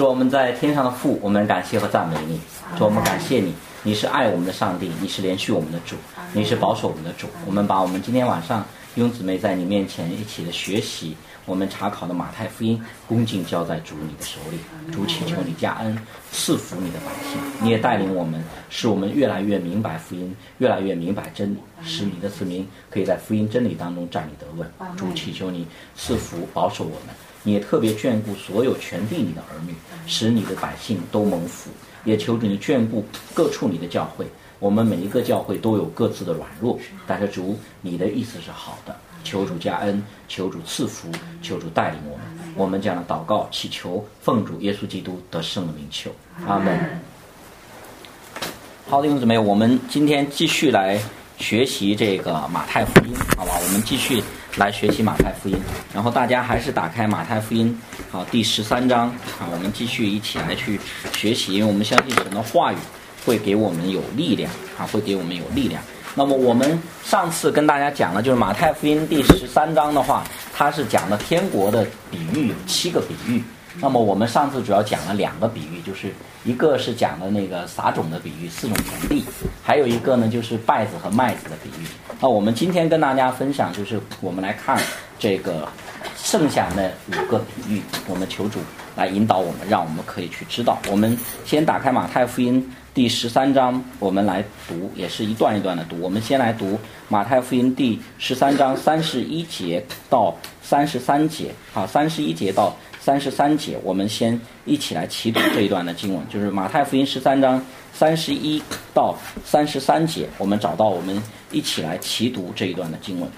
主我们在天上的父，我们感谢和赞美你。主我们感谢你，你是爱我们的上帝，你是连续我们的主，你是保守我们的主。我们把我们今天晚上弟兄姊妹在你面前一起的学习，我们查考的马太福音，恭敬交在主你的手里。主祈求你加恩赐福你的百姓，你也带领我们，使我们越来越明白福音，越来越明白真理，使你的子民可以在福音真理当中站立得稳。主祈求你赐福保守我们。你也特别眷顾所有全地你的儿女，使你的百姓都蒙福。也求主你眷顾各处你的教会，我们每一个教会都有各自的软弱，但是主你的意思是好的。求主加恩，求主赐福，求主带领我们。我们这样的祷告祈求，奉主耶稣基督得胜的名求，阿门。好的，弟兄姊妹，我们今天继续来学习这个马太福音，好吧？我们继续。来学习马太福音，然后大家还是打开马太福音，好第十三章，啊，我们继续一起来去学习，因为我们相信神的话语会给我们有力量，啊，会给我们有力量。那么我们上次跟大家讲了，就是马太福音第十三章的话，它是讲了天国的比喻，有七个比喻。那么我们上次主要讲了两个比喻，就是一个是讲的那个撒种的比喻，四种田地，还有一个呢就是稗子和麦子的比喻。那我们今天跟大家分享，就是我们来看这个剩下那五个比喻，我们求主来引导我们，让我们可以去知道。我们先打开马太福音第十三章，我们来读，也是一段一段的读。我们先来读马太福音第十三章三十一节到三十三节，啊，三十一节到。三十三节，我们先一起来齐读这一段的经文，就是马太福音十三章三十一到三十三节，我们找到，我们一起来齐读这一段的经文。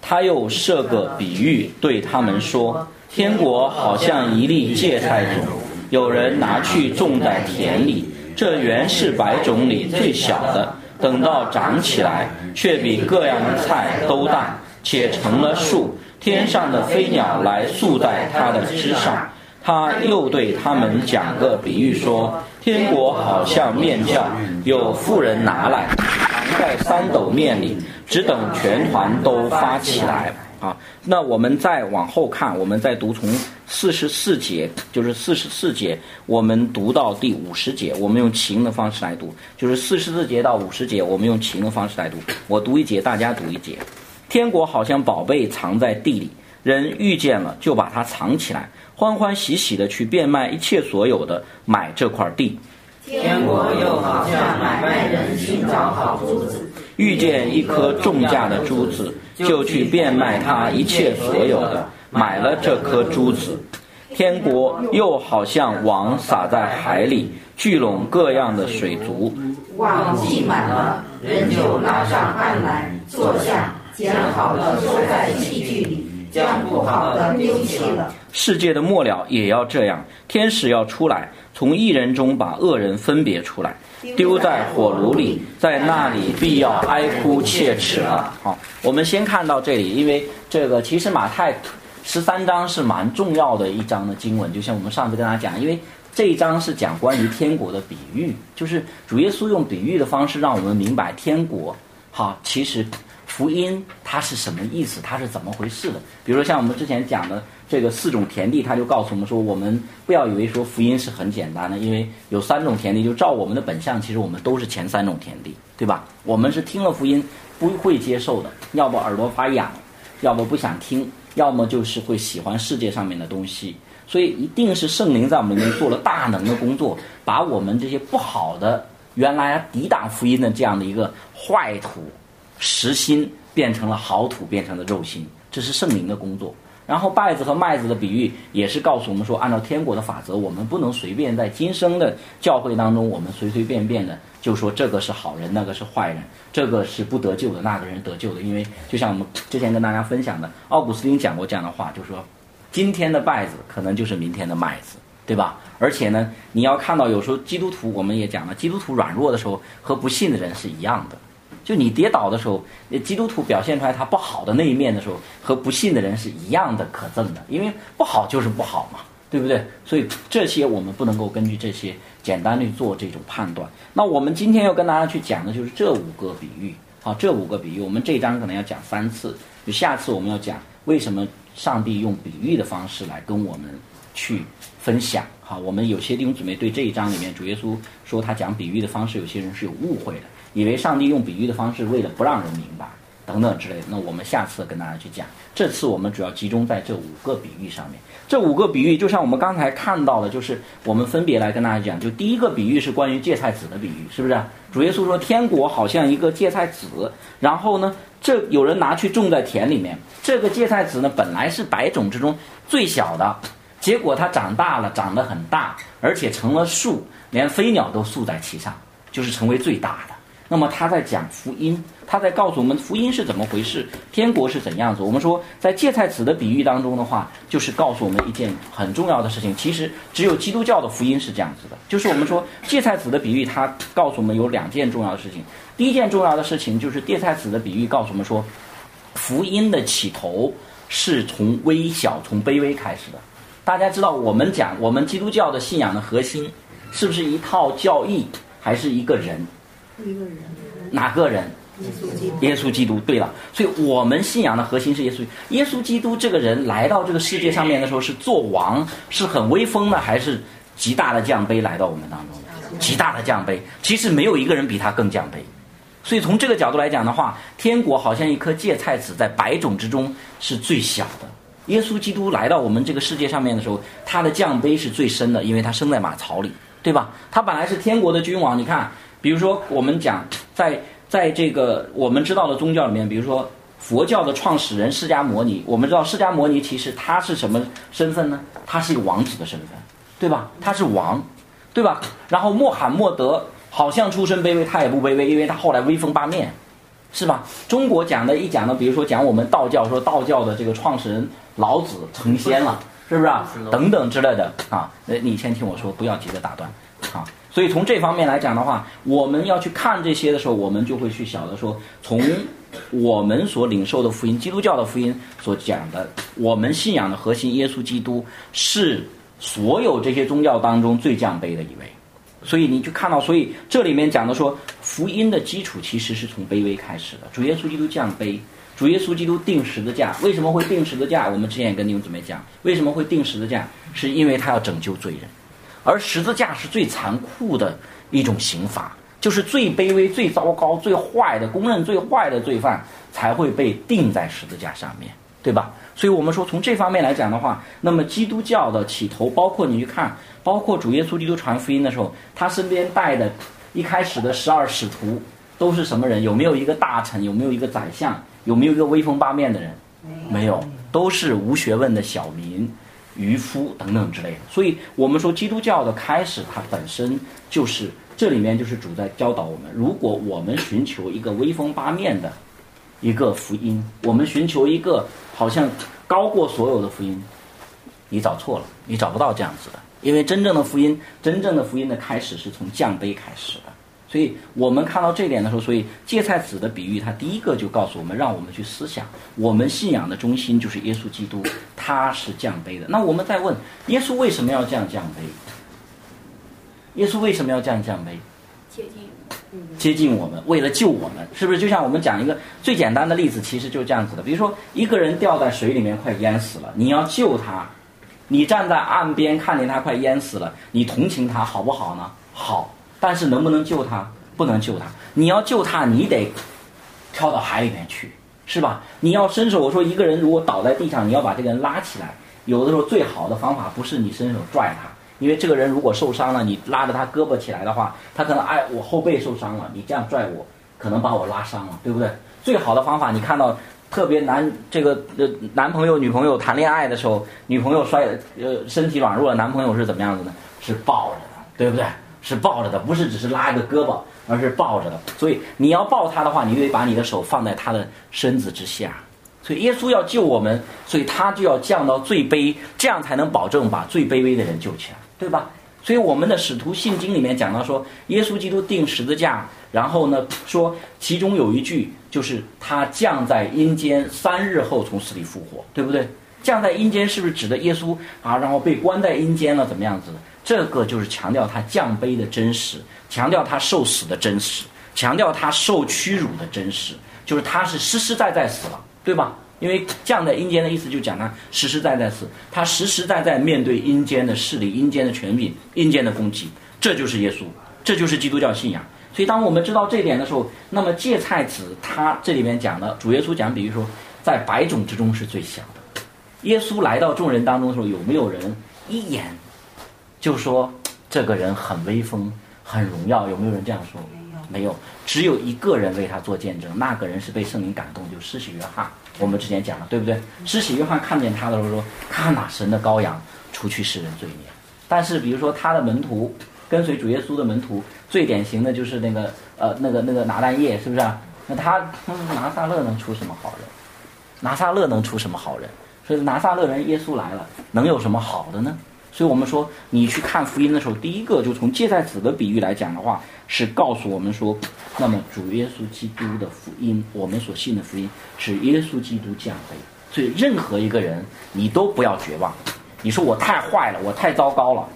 他又设个比喻对他们说：天国好像一粒芥菜种，有人拿去种在田里，这原是百种里最小的，等到长起来，却比各样的菜都大，且成了树。天上的飞鸟来宿在他的枝上，他又对他们讲个比喻说：天国好像面酵，有妇人拿来藏在三斗面里，只等全团都发起来。啊，那我们再往后看，我们再读从四十四节，就是四十四节，我们读到第五十节，我们用琴的方式来读，就是四十四节到五十节，我们用琴的方式来读。我读一节，大家读一节。天国好像宝贝藏在地里，人遇见了就把它藏起来，欢欢喜喜的去变卖一切所有的买这块地。天国又好像买卖人寻找好珠子，遇见一颗重价的珠子，就去变卖他一切所有的，买了这颗珠子。天国又好像网撒在海里，聚拢各样的水族，网系满了，人就拉上岸来坐下。将好的收在器具里，将不好的丢弃了。世界的末了也要这样，天使要出来，从一人中把恶人分别出来，丢在火炉里，在那里必要哀哭切齿了。好，我们先看到这里，因为这个其实马太十三章是蛮重要的一章的经文，就像我们上次跟大家讲，因为这一章是讲关于天国的比喻，就是主耶稣用比喻的方式让我们明白天国。好，其实。福音它是什么意思？它是怎么回事的？比如说像我们之前讲的这个四种田地，他就告诉我们说，我们不要以为说福音是很简单的，因为有三种田地，就照我们的本相，其实我们都是前三种田地，对吧？我们是听了福音不会接受的，要么耳朵发痒，要么不想听，要么就是会喜欢世界上面的东西。所以一定是圣灵在我们里面做了大能的工作，把我们这些不好的、原来抵挡福音的这样的一个坏土。实心变成了好土，变成了肉心，这是圣灵的工作。然后稗子和麦子的比喻也是告诉我们说，按照天国的法则，我们不能随便在今生的教会当中，我们随随便便的就说这个是好人，那个是坏人，这个是不得救的，那个人得救的。因为就像我们之前跟大家分享的，奥古斯丁讲过这样的话，就说今天的稗子可能就是明天的麦子，对吧？而且呢，你要看到有时候基督徒，我们也讲了，基督徒软弱的时候和不信的人是一样的。就你跌倒的时候，基督徒表现出来他不好的那一面的时候，和不信的人是一样的可憎的，因为不好就是不好嘛，对不对？所以这些我们不能够根据这些简单的做这种判断。那我们今天要跟大家去讲的就是这五个比喻，好，这五个比喻，我们这一章可能要讲三次，就下次我们要讲为什么上帝用比喻的方式来跟我们去分享。好，我们有些弟兄姊妹对这一章里面主耶稣说他讲比喻的方式，有些人是有误会的，以为上帝用比喻的方式为了不让人明白等等之类的。那我们下次跟大家去讲。这次我们主要集中在这五个比喻上面。这五个比喻就像我们刚才看到的，就是我们分别来跟大家讲。就第一个比喻是关于芥菜籽的比喻，是不是？主耶稣说天国好像一个芥菜籽，然后呢，这有人拿去种在田里面。这个芥菜籽呢，本来是百种之中最小的。结果它长大了，长得很大，而且成了树，连飞鸟都宿在其上，就是成为最大的。那么他在讲福音，他在告诉我们福音是怎么回事，天国是怎样子。我们说在芥菜籽的比喻当中的话，就是告诉我们一件很重要的事情。其实只有基督教的福音是这样子的，就是我们说芥菜籽的比喻，它告诉我们有两件重要的事情。第一件重要的事情就是芥菜籽的比喻告诉我们说，福音的起头是从微小、从卑微开始的。大家知道，我们讲我们基督教的信仰的核心，是不是一套教义，还是一个人？一个人。哪个人？耶稣基督。耶稣基督。对了，所以我们信仰的核心是耶稣。耶稣基督这个人来到这个世界上面的时候，是做王，是很威风的，还是极大的降卑来到我们当中？极大的降卑。其实没有一个人比他更降卑。所以从这个角度来讲的话，天国好像一颗芥菜籽，在百种之中是最小的。耶稣基督来到我们这个世界上面的时候，他的降杯是最深的，因为他生在马槽里，对吧？他本来是天国的君王。你看，比如说我们讲在在这个我们知道的宗教里面，比如说佛教的创始人释迦摩尼，我们知道释迦摩尼其实他是什么身份呢？他是一个王子的身份，对吧？他是王，对吧？然后穆罕默德好像出身卑微，他也不卑微，因为他后来威风八面，是吧？中国讲的一讲呢，比如说讲我们道教，说道教的这个创始人。老子成仙了，是不是啊？等等之类的啊，你先听我说，不要急着打断啊。所以从这方面来讲的话，我们要去看这些的时候，我们就会去晓得说，从我们所领受的福音，基督教的福音所讲的，我们信仰的核心，耶稣基督是所有这些宗教当中最降卑的一位。所以你就看到，所以这里面讲的说，福音的基础其实是从卑微开始的，主耶稣基督降卑。主耶稣基督定十字架，为什么会定十字架？我们之前也跟弟兄姊妹讲，为什么会定十字架？是因为他要拯救罪人，而十字架是最残酷的一种刑罚，就是最卑微、最糟糕、最坏的，公认最坏的罪犯才会被钉在十字架上面，对吧？所以我们说，从这方面来讲的话，那么基督教的起头，包括你去看，包括主耶稣基督传福音的时候，他身边带的一开始的十二使徒都是什么人？有没有一个大臣？有没有一个宰相？有没有一个威风八面的人？没有，都是无学问的小民、渔夫等等之类的。所以，我们说基督教的开始，它本身就是这里面就是主在教导我们：如果我们寻求一个威风八面的一个福音，我们寻求一个好像高过所有的福音，你找错了，你找不到这样子的。因为真正的福音，真正的福音的开始是从降杯开始的。所以我们看到这点的时候，所以芥菜籽的比喻，它第一个就告诉我们，让我们去思想，我们信仰的中心就是耶稣基督，他是降杯的。那我们再问，耶稣为什么要这样降杯？耶稣为什么要这样降杯？接近，接近我们，为了救我们，是不是？就像我们讲一个最简单的例子，其实就是这样子的。比如说，一个人掉在水里面快淹死了，你要救他，你站在岸边看见他快淹死了，你同情他好不好呢？好。但是能不能救他？不能救他。你要救他，你得跳到海里面去，是吧？你要伸手。我说一个人如果倒在地上，你要把这个人拉起来。有的时候最好的方法不是你伸手拽他，因为这个人如果受伤了，你拉着他胳膊起来的话，他可能哎我后背受伤了，你这样拽我，可能把我拉伤了，对不对？最好的方法，你看到特别男这个呃男朋友女朋友谈恋爱的时候，女朋友摔呃身体软弱了，男朋友是怎么样子呢？是抱着的，对不对？是抱着的，不是只是拉一个胳膊，而是抱着的。所以你要抱他的话，你得把你的手放在他的身子之下。所以耶稣要救我们，所以他就要降到最卑，这样才能保证把最卑微的人救起来，对吧？所以我们的使徒信经里面讲到说，耶稣基督定十字架，然后呢说其中有一句就是他降在阴间三日后从死里复活，对不对？降在阴间是不是指的耶稣啊？然后被关在阴间了，怎么样子？这个就是强调他降卑的真实，强调他受死的真实，强调他受屈辱的真实，就是他是实实在在死了，对吧？因为降在阴间的意思就讲他实实在在死，他实实在在面对阴间的势力、阴间的权柄、阴间的攻击，这就是耶稣，这就是基督教信仰。所以当我们知道这一点的时候，那么芥菜籽他这里面讲的主耶稣讲，比如说在百种之中是最小的。耶稣来到众人当中的时候，有没有人一眼就说这个人很威风、很荣耀？有没有人这样说？没有，只有一个人为他做见证，那个人是被圣灵感动，就施洗约翰。我们之前讲了，对不对？施洗约翰看见他的时候说：“看哪，神的羔羊，除去世人罪孽。”但是，比如说他的门徒跟随主耶稣的门徒，最典型的就是那个呃那个那个拿但业，是不是？那他拿撒勒能出什么好人？拿撒勒能出什么好人？所以拿撒勒人耶稣来了，能有什么好的呢？所以我们说，你去看福音的时候，第一个就从借菜籽的比喻来讲的话，是告诉我们说，那么主耶稣基督的福音，我们所信的福音是耶稣基督降杯。所以任何一个人，你都不要绝望。你说我太坏了，我太糟糕了，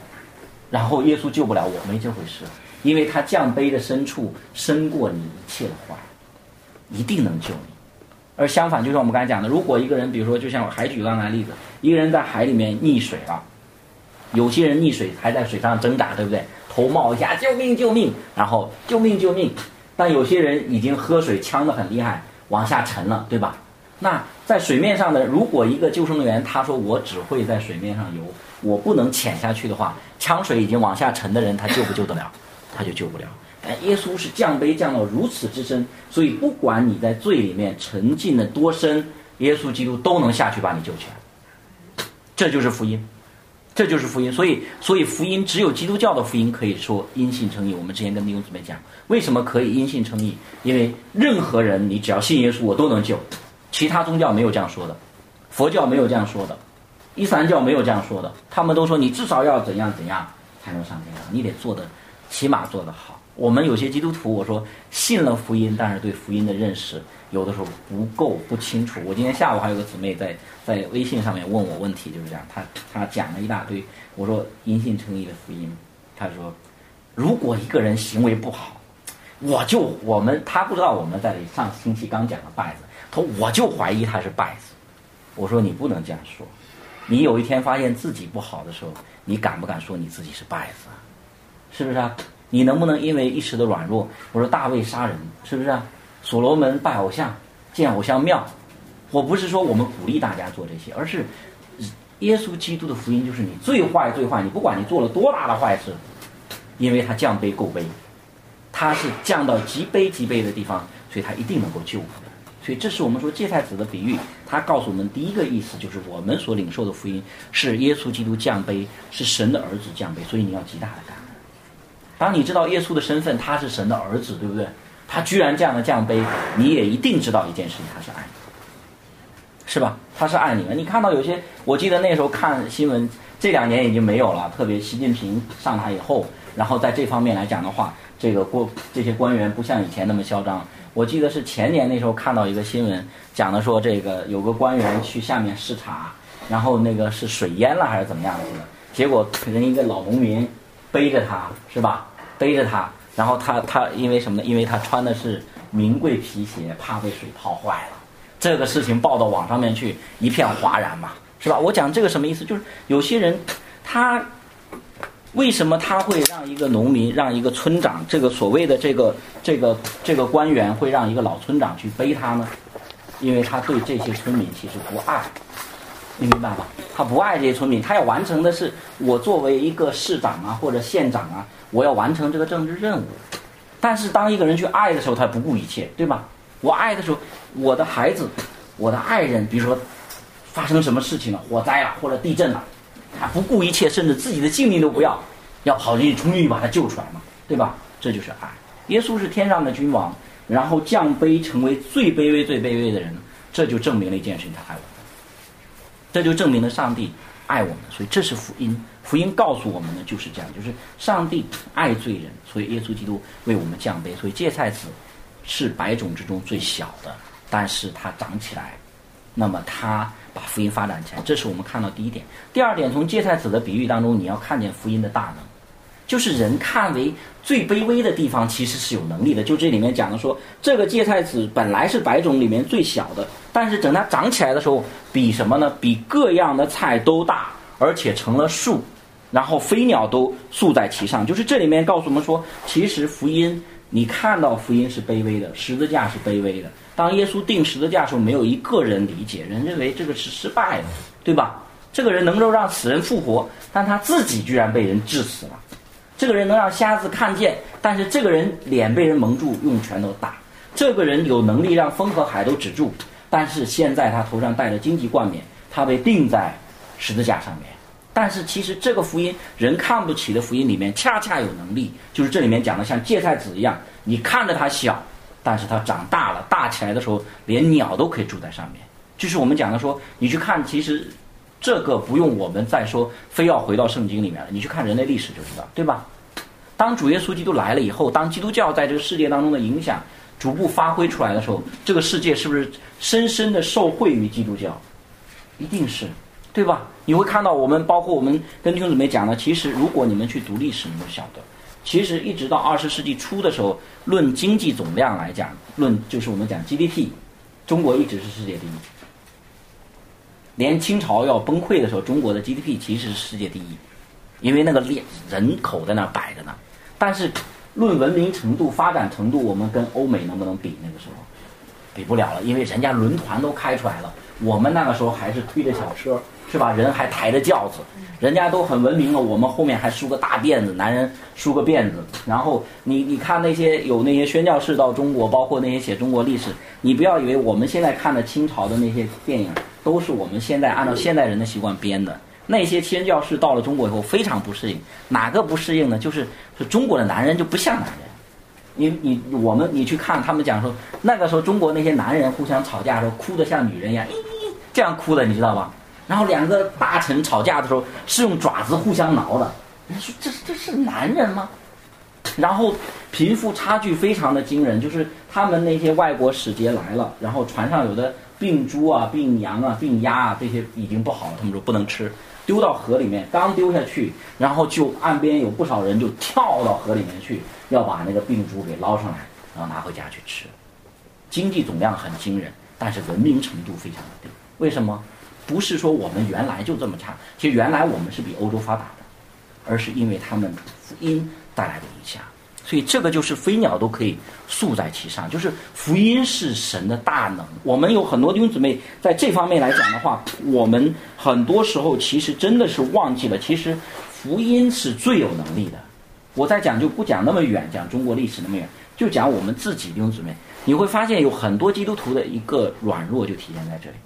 然后耶稣救不了我，没这回事，因为他降杯的深处深过你一切的坏，一定能救你。而相反，就像我们刚才讲的，如果一个人，比如说，就像我还举刚才例子，一个人在海里面溺水了，有些人溺水还在水上挣扎，对不对？头冒一下，救命救命，然后救命救命。但有些人已经喝水呛得很厉害，往下沉了，对吧？那在水面上的，如果一个救生员他说我只会在水面上游，我不能潜下去的话，呛水已经往下沉的人，他救不救得了？他就救不了。哎，耶稣是降杯降到如此之深，所以不管你在罪里面沉浸的多深，耶稣基督都能下去把你救起来。这就是福音，这就是福音。所以，所以福音只有基督教的福音可以说因信称义。我们之前跟弟兄姊妹讲，为什么可以因信称义？因为任何人你只要信耶稣，我都能救。其他宗教没有这样说的，佛教没有这样说的，伊斯兰教没有这样说的。他们都说你至少要怎样怎样才能上天堂，你得做的起码做得好。我们有些基督徒，我说信了福音，但是对福音的认识有的时候不够不清楚。我今天下午还有个姊妹在在微信上面问我问题，就是这样，她她讲了一大堆。我说因信称义的福音，她说如果一个人行为不好，我就我们他不知道我们在上星期刚讲了拜子，他我就怀疑他是拜子。我说你不能这样说，你有一天发现自己不好的时候，你敢不敢说你自己是拜子？是不是啊？你能不能因为一时的软弱，我说大卫杀人，是不是啊？所罗门拜偶像，建偶像庙，我不是说我们鼓励大家做这些，而是耶稣基督的福音就是你最坏最坏，你不管你做了多大的坏事，因为他降卑够卑，他是降到极卑极卑的地方，所以他一定能够救。所以这是我们说芥菜籽的比喻，他告诉我们第一个意思就是我们所领受的福音是耶稣基督降卑，是神的儿子降卑，所以你要极大的感恩。当你知道耶稣的身份，他是神的儿子，对不对？他居然这样的降杯，你也一定知道一件事情，他是爱你，是吧？他是爱你的。你看到有些，我记得那时候看新闻，这两年已经没有了。特别习近平上台以后，然后在这方面来讲的话，这个过这些官员不像以前那么嚣张。我记得是前年那时候看到一个新闻，讲的说这个有个官员去下面视察，然后那个是水淹了还是怎么样子的，结果人一个老农民背着他，是吧？背着他，然后他他因为什么呢？因为他穿的是名贵皮鞋，怕被水泡坏了。这个事情报到网上面去，一片哗然嘛，是吧？我讲这个什么意思？就是有些人他为什么他会让一个农民，让一个村长，这个所谓的这个这个这个官员会让一个老村长去背他呢？因为他对这些村民其实不爱。你明白吧？他不爱这些村民，他要完成的是我作为一个市长啊或者县长啊，我要完成这个政治任务。但是当一个人去爱的时候，他不顾一切，对吧？我爱的时候，我的孩子，我的爱人，比如说发生什么事情了，火灾了或者地震了，他不顾一切，甚至自己的性命都不要，要跑进去冲进去把他救出来嘛，对吧？这就是爱。耶稣是天上的君王，然后降卑成为最卑微、最卑微的人，这就证明了一件事情：他爱我。这就证明了上帝爱我们，所以这是福音。福音告诉我们的就是这样，就是上帝爱罪人，所以耶稣基督为我们降杯。所以芥菜籽是百种之中最小的，但是它长起来，那么它把福音发展起来，这是我们看到第一点。第二点，从芥菜籽的比喻当中，你要看见福音的大能，就是人看为最卑微的地方，其实是有能力的。就这里面讲的说，这个芥菜籽本来是百种里面最小的。但是等它长起来的时候，比什么呢？比各样的菜都大，而且成了树，然后飞鸟都宿在其上。就是这里面告诉我们说，其实福音，你看到福音是卑微的，十字架是卑微的。当耶稣定十字架的时候，没有一个人理解，人认为这个是失败的，对吧？这个人能够让死人复活，但他自己居然被人治死了。这个人能让瞎子看见，但是这个人脸被人蒙住，用拳头打。这个人有能力让风和海都止住，但是现在他头上戴着荆棘冠冕，他被钉在十字架上面。但是其实这个福音，人看不起的福音里面，恰恰有能力，就是这里面讲的像芥菜籽一样，你看着它小，但是它长大了，大起来的时候，连鸟都可以住在上面。就是我们讲的说，你去看，其实这个不用我们再说，非要回到圣经里面了，你去看人类历史就知道，对吧？当主耶稣基督来了以后，当基督教在这个世界当中的影响逐步发挥出来的时候，这个世界是不是深深的受惠于基督教？一定是，对吧？你会看到我们，包括我们跟弟兄姊妹讲的，其实如果你们去读历史，你就晓得，其实一直到二十世纪初的时候，论经济总量来讲，论就是我们讲 GDP，中国一直是世界第一。连清朝要崩溃的时候，中国的 GDP 其实是世界第一，因为那个列人口在那摆着呢。但是，论文明程度、发展程度，我们跟欧美能不能比？那个时候，比不了了，因为人家轮船都开出来了，我们那个时候还是推着小车，是吧？人还抬着轿子，人家都很文明了，我们后面还梳个大辫子，男人梳个辫子。然后你你看那些有那些宣教士到中国，包括那些写中国历史，你不要以为我们现在看的清朝的那些电影。都是我们现在按照现代人的习惯编的。那些天教士到了中国以后非常不适应，哪个不适应呢？就是是中国的男人就不像男人。你你我们你去看他们讲说，那个时候中国那些男人互相吵架的时候哭得像女人一样，这样哭的，你知道吧？然后两个大臣吵架的时候是用爪子互相挠的。你说这这是男人吗？然后贫富差距非常的惊人，就是他们那些外国使节来了，然后船上有的。病猪啊，病羊啊，病鸭啊，这些已经不好了。他们说不能吃，丢到河里面。刚丢下去，然后就岸边有不少人就跳到河里面去，要把那个病猪给捞上来，然后拿回家去吃。经济总量很惊人，但是文明程度非常的低。为什么？不是说我们原来就这么差，其实原来我们是比欧洲发达的，而是因为他们福音带来的影响。所以这个就是飞鸟都可以宿在其上，就是福音是神的大能。我们有很多弟兄姊妹在这方面来讲的话，我们很多时候其实真的是忘记了，其实福音是最有能力的。我在讲就不讲那么远，讲中国历史那么远，就讲我们自己弟兄姊妹，你会发现有很多基督徒的一个软弱就体现在这里。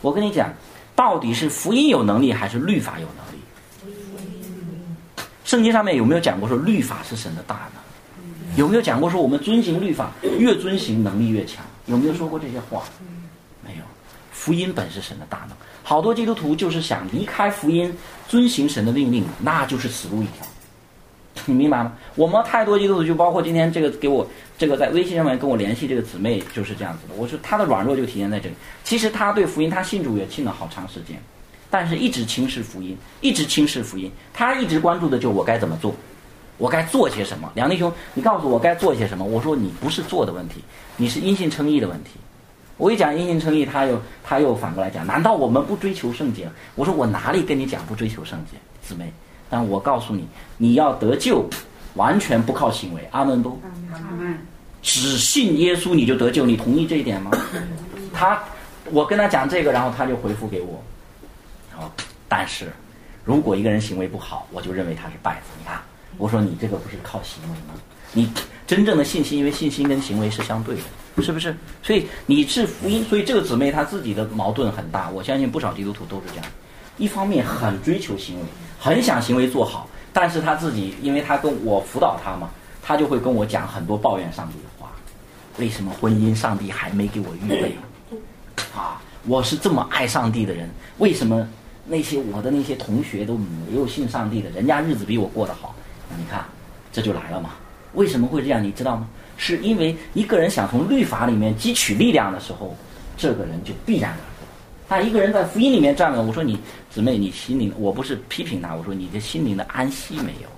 我跟你讲，到底是福音有能力还是律法有能力？圣经上面有没有讲过说律法是神的大能？有没有讲过说我们遵行律法，越遵行能力越强？有没有说过这些话？没有。福音本是神的大能，好多基督徒就是想离开福音，遵行神的命令，那就是死路一条。你明白吗？我们太多基督徒，就包括今天这个给我这个在微信上面跟我联系这个姊妹，就是这样子的。我说她的软弱就体现在这里。其实她对福音，她信主也信了好长时间，但是一直轻视福音，一直轻视福音。她一直关注的就我该怎么做。我该做些什么？梁弟兄，你告诉我该做些什么？我说你不是做的问题，你是因信称义的问题。我一讲因信称义，他又他又反过来讲，难道我们不追求圣洁？我说我哪里跟你讲不追求圣洁，姊妹？但我告诉你，你要得救，完全不靠行为。阿门不？只信耶稣你就得救，你同意这一点吗？他，我跟他讲这个，然后他就回复给我，哦，但是如果一个人行为不好，我就认为他是败子。你看。我说你这个不是靠行为吗？你真正的信心，因为信心跟行为是相对的，是不是？所以你是福音，所以这个姊妹她自己的矛盾很大。我相信不少基督徒都是这样，一方面很追求行为，很想行为做好，但是他自己，因为他跟我辅导他嘛，他就会跟我讲很多抱怨上帝的话。为什么婚姻上帝还没给我预备？啊，我是这么爱上帝的人，为什么那些我的那些同学都没有信上帝的，人家日子比我过得好？你看，这就来了嘛？为什么会这样？你知道吗？是因为一个人想从律法里面汲取力量的时候，这个人就必然而过。但一个人在福音里面站稳，我说你姊妹，你心灵，我不是批评他，我说你的心灵的安息没有。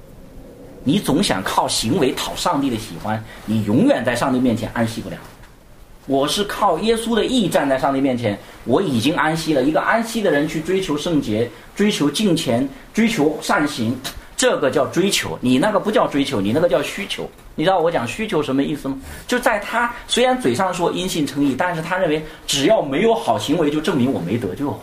你总想靠行为讨上帝的喜欢，你永远在上帝面前安息不了。我是靠耶稣的义站在上帝面前，我已经安息了。一个安息的人去追求圣洁，追求敬虔，追求善行，这个叫追求。你那个不叫追求，你那个叫需求。你知道我讲需求什么意思吗？就在他虽然嘴上说因信称义，但是他认为只要没有好行为，就证明我没得救，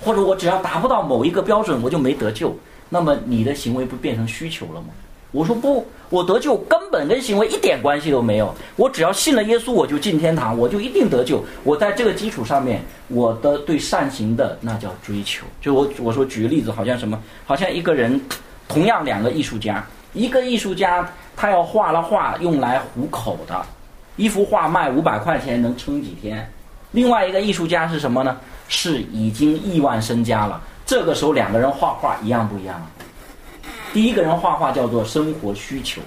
或者我只要达不到某一个标准，我就没得救。那么你的行为不变成需求了吗？我说不，我得救根本跟行为一点关系都没有。我只要信了耶稣，我就进天堂，我就一定得救。我在这个基础上面，我的对善行的那叫追求。就我我说举个例子，好像什么，好像一个人，同样两个艺术家，一个艺术家他要画了画用来糊口的，一幅画卖五百块钱能撑几天。另外一个艺术家是什么呢？是已经亿万身家了。这个时候两个人画画一样不一样？第一个人画画叫做生活需求，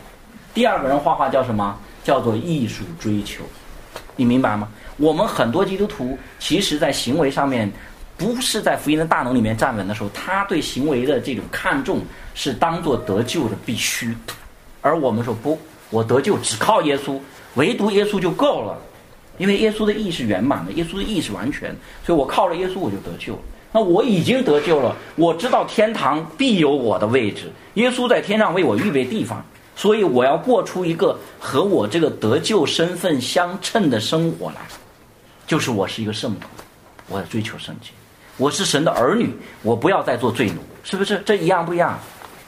第二个人画画叫什么？叫做艺术追求。你明白吗？我们很多基督徒其实在行为上面，不是在福音的大能里面站稳的时候，他对行为的这种看重是当做得救的必须，而我们说不，我得救只靠耶稣，唯独耶稣就够了，因为耶稣的义是圆满的，耶稣的义是完全，所以我靠了耶稣我就得救。那我已经得救了，我知道天堂必有我的位置。耶稣在天上为我预备地方，所以我要过出一个和我这个得救身份相称的生活来，就是我是一个圣徒，我要追求圣洁，我是神的儿女，我不要再做罪奴，是不是？这一样不一样？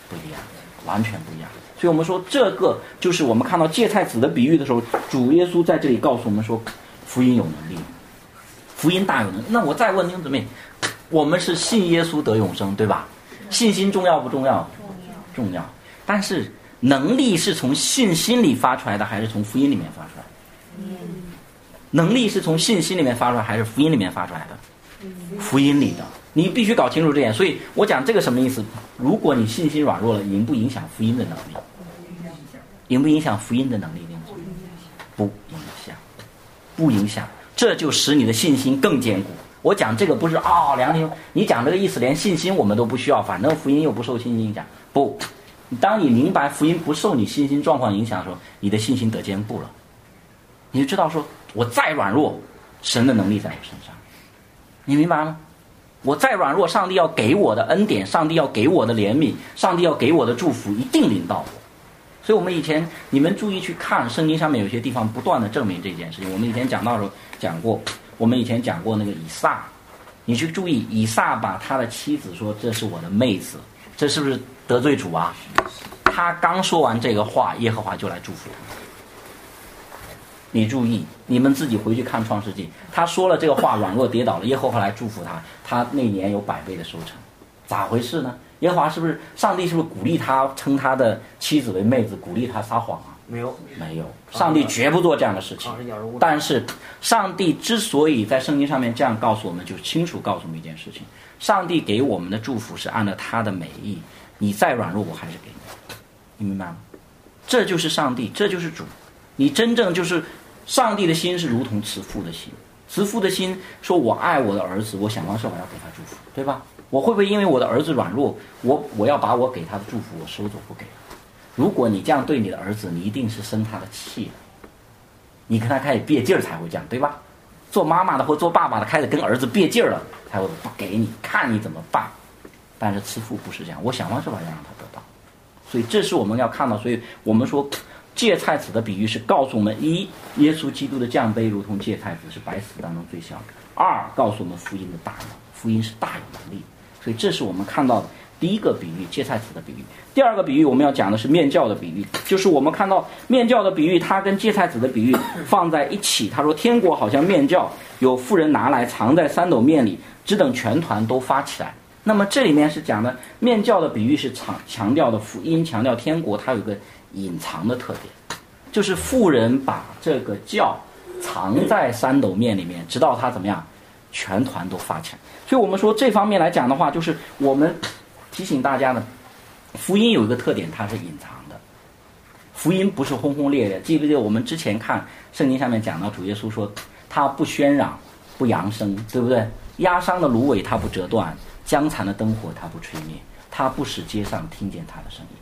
不一样，完全不一样。所以我们说，这个就是我们看到芥菜籽的比喻的时候，主耶稣在这里告诉我们说，福音有能力，福音大有能力。那我再问弟兄姊妹。我们是信耶稣得永生，对吧？信心重要不重要？重要。但是能力是从信心里发出来的，还是从福音里面发出来？能力是从信心里面发出来，还是福音里面发出来的？福音里的。你必须搞清楚这点。所以我讲这个什么意思？如果你信心软弱了，影不影响福音的能力？影不影响福音的能力？不影响，不影响。这就使你的信心更坚固。我讲这个不是啊，梁婷，你讲这个意思，连信心我们都不需要，反正福音又不受信心影响。不，当你明白福音不受你信心状况影响的时候，你的信心得坚固了，你就知道说，我再软弱，神的能力在我身上，你明白吗？我再软弱，上帝要给我的恩典，上帝要给我的怜悯，上帝要给我的祝福，一定领到。所以，我们以前你们注意去看圣经上面有些地方，不断的证明这件事情。我们以前讲到的时候讲过。我们以前讲过那个以撒，你去注意，以撒把他的妻子说这是我的妹子，这是不是得罪主啊？他刚说完这个话，耶和华就来祝福他。你注意，你们自己回去看创世纪，他说了这个话，软弱跌倒了，耶和华来祝福他，他那年有百倍的收成，咋回事呢？耶和华是不是上帝是不是鼓励他称他的妻子为妹子，鼓励他撒谎啊？没有，没有，上帝绝不做这样的事情。但是，上帝之所以在圣经上面这样告诉我们，就清楚告诉我们一件事情：上帝给我们的祝福是按照他的美意。你再软弱，我还是给你。你明白吗？这就是上帝，这就是主。你真正就是上帝的心是如同慈父的心，慈父的心说：“我爱我的儿子，我想方设法要给他祝福，对吧？我会不会因为我的儿子软弱，我我要把我给他的祝福我收走不给？”如果你这样对你的儿子，你一定是生他的气了，你跟他开始别劲儿才会这样，对吧？做妈妈的或做爸爸的开始跟儿子别劲儿了，才会不给你看你怎么办。但是慈父不是这样，我想方设法要让他得到。所以这是我们要看到，所以我们说芥菜籽的比喻是告诉我们：一，耶稣基督的降杯如同芥菜籽，是百死当中最小的；二，告诉我们福音的大能，福音是大有能力。所以这是我们看到的。第一个比喻芥菜籽的比喻，第二个比喻我们要讲的是面教的比喻，就是我们看到面教的比喻，它跟芥菜籽的比喻放在一起。他说天国好像面教，有富人拿来藏在三斗面里，只等全团都发起来。那么这里面是讲的面教的比喻是强强调的福音，强调天国它有个隐藏的特点，就是富人把这个教藏在三斗面里面，直到他怎么样，全团都发起来。所以我们说这方面来讲的话，就是我们。提醒大家呢，福音有一个特点，它是隐藏的。福音不是轰轰烈烈，记不记得我们之前看圣经上面讲到，主耶稣说他不喧嚷，不扬声，对不对？压伤的芦苇他不折断，将残的灯火他不吹灭，他不使街上听见他的声音。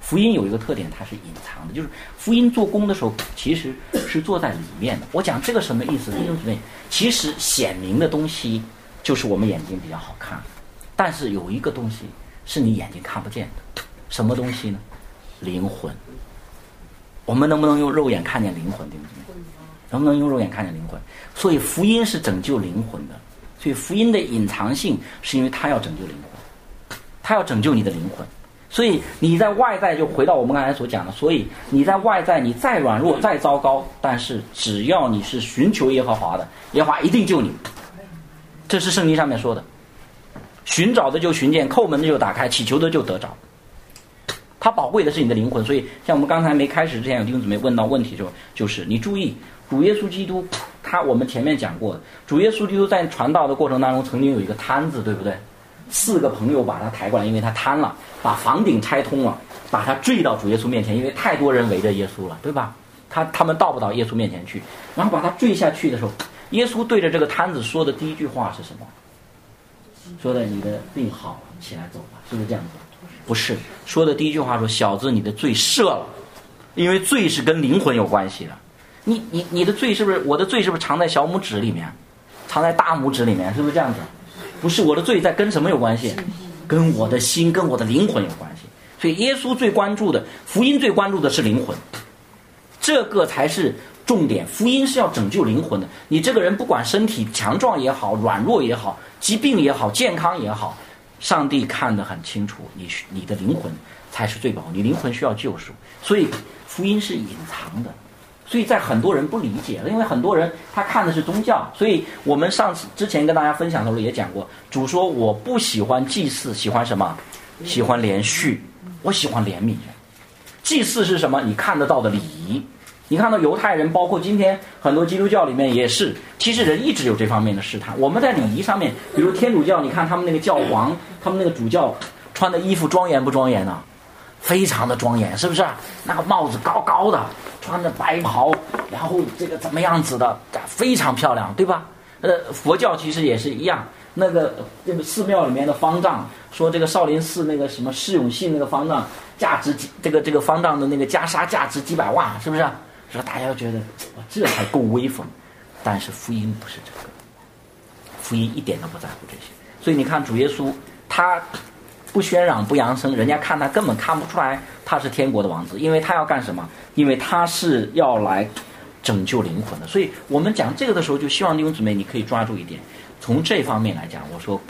福音有一个特点，它是隐藏的，就是福音做工的时候其实是坐在里面的。我讲这个什么意思？弟兄姊妹，其实显明的东西就是我们眼睛比较好看，但是有一个东西是你眼睛看不见的，什么东西呢？灵魂。我们能不能用肉眼看见灵魂？弟兄姊妹，能不能用肉眼看见灵魂？所以福音是拯救灵魂的。所以福音的隐藏性是因为它要拯救灵魂，它要拯救你的灵魂。所以你在外在就回到我们刚才所讲的，所以你在外在你再软弱再糟糕，但是只要你是寻求耶和华的，耶和华一定救你。这是圣经上面说的，寻找的就寻见，叩门的就打开，祈求的就得着。它宝贵的是你的灵魂。所以像我们刚才没开始之前，有弟兄姊妹问到问题时候，就是你注意主耶稣基督，他我们前面讲过，主耶稣基督在传道的过程当中曾经有一个摊子，对不对？四个朋友把他抬过来，因为他瘫了，把房顶拆通了，把他坠到主耶稣面前，因为太多人围着耶稣了，对吧？他他们到不到耶稣面前去，然后把他坠下去的时候，耶稣对着这个摊子说的第一句话是什么？说的你的病好了，起来走吧，是不是这样子？不是，说的第一句话说小子你的罪赦了，因为罪是跟灵魂有关系的。你你你的罪是不是我的罪是不是藏在小拇指里面，藏在大拇指里面，是不是这样子？不是我的罪在跟什么有关系？跟我的心、跟我的灵魂有关系。所以耶稣最关注的，福音最关注的是灵魂，这个才是重点。福音是要拯救灵魂的。你这个人不管身体强壮也好，软弱也好，疾病也好，健康也好，上帝看得很清楚，你你的灵魂才是最宝，你灵魂需要救赎。所以福音是隐藏的。所以在很多人不理解，因为很多人他看的是宗教。所以我们上次之前跟大家分享的时候也讲过，主说我不喜欢祭祀，喜欢什么？喜欢连续，我喜欢怜悯。祭祀是什么？你看得到的礼仪。你看到犹太人，包括今天很多基督教里面也是，其实人一直有这方面的试探。我们在礼仪上面，比如天主教，你看他们那个教皇，他们那个主教穿的衣服庄严不庄严呢？非常的庄严，是不是？那个帽子高高的，穿着白袍，然后这个怎么样子的，非常漂亮，对吧？呃，佛教其实也是一样。那个这个寺庙里面的方丈说，这个少林寺那个什么释永信那个方丈，价值几这个这个方丈的那个袈裟价值几百万，是不是？说大家觉得这才够威风，但是福音不是这个，福音一点都不在乎这些。所以你看主耶稣他。不喧嚷，不扬声，人家看他根本看不出来他是天国的王子，因为他要干什么？因为他是要来拯救灵魂的。所以我们讲这个的时候，就希望弟兄姊妹你可以抓住一点，从这方面来讲，我说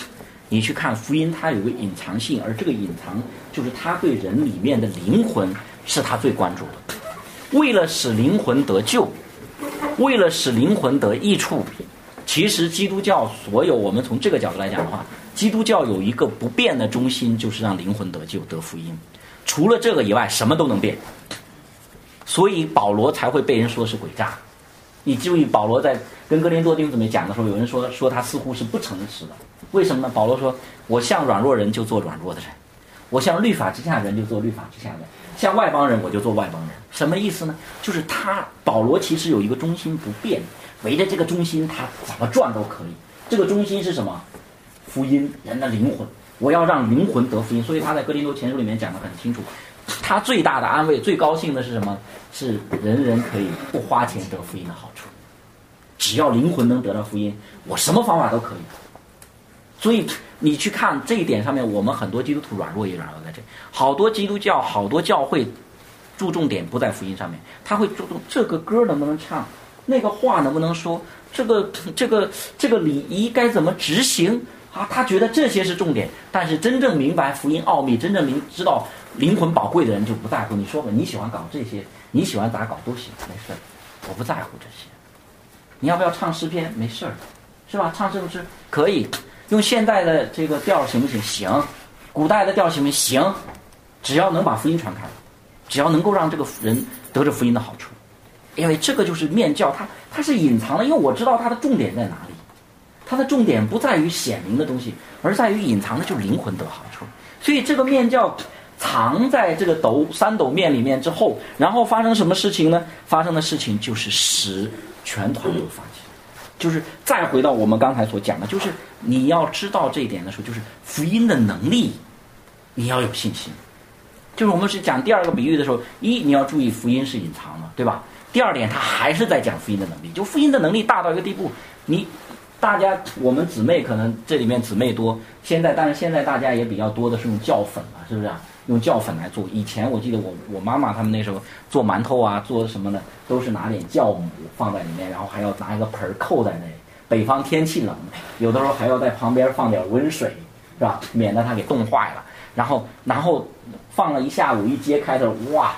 你去看福音，它有个隐藏性，而这个隐藏就是他对人里面的灵魂是他最关注的。为了使灵魂得救，为了使灵魂得益处，其实基督教所有我们从这个角度来讲的话。基督教有一个不变的中心，就是让灵魂得救、得福音。除了这个以外，什么都能变。所以保罗才会被人说是诡诈。你注意，保罗在跟哥林多弟兄姊妹讲的时候，有人说说他似乎是不诚实的。为什么呢？保罗说：“我像软弱人就做软弱的人，我像律法之下人就做律法之下人，像外邦人我就做外邦人。”什么意思呢？就是他保罗其实有一个中心不变，围着这个中心他怎么转都可以。这个中心是什么？福音，人的灵魂，我要让灵魂得福音，所以他在哥林多前书里面讲的很清楚，他最大的安慰、最高兴的是什么？是人人可以不花钱得福音的好处，只要灵魂能得到福音，我什么方法都可以。所以你去看这一点上面，我们很多基督徒软弱也软弱在这，好多基督教、好多教会注重点不在福音上面，他会注重这个歌能不能唱，那个话能不能说，这个这个这个礼仪该怎么执行。啊，他觉得这些是重点，但是真正明白福音奥秘、真正明知道灵魂宝贵的人就不在乎。你说吧，你喜欢搞这些，你喜欢咋搞都行，没事儿，我不在乎这些。你要不要唱诗篇？没事儿，是吧？唱是不是可以？用现代的这个调行不行？行。古代的调行不行？行。只要能把福音传开，只要能够让这个人得着福音的好处，因为这个就是面教，它它是隐藏的，因为我知道它的重点在哪里。它的重点不在于显明的东西，而在于隐藏的，就是灵魂得好处。所以这个面叫藏在这个斗三斗面里面之后，然后发生什么事情呢？发生的事情就是使全团都发起。就是再回到我们刚才所讲的，就是你要知道这一点的时候，就是福音的能力，你要有信心。就是我们是讲第二个比喻的时候，一你要注意福音是隐藏的，对吧？第二点，他还是在讲福音的能力，就福音的能力大到一个地步，你大家我们姊妹可能这里面姊妹多，现在但是现在大家也比较多的是用酵粉了，是不是啊？用酵粉来做。以前我记得我我妈妈他们那时候做馒头啊，做什么的都是拿点酵母放在里面，然后还要拿一个盆儿扣在那里。北方天气冷，有的时候还要在旁边放点温水，是吧？免得它给冻坏了。然后然后放了一下午，一揭开的哇，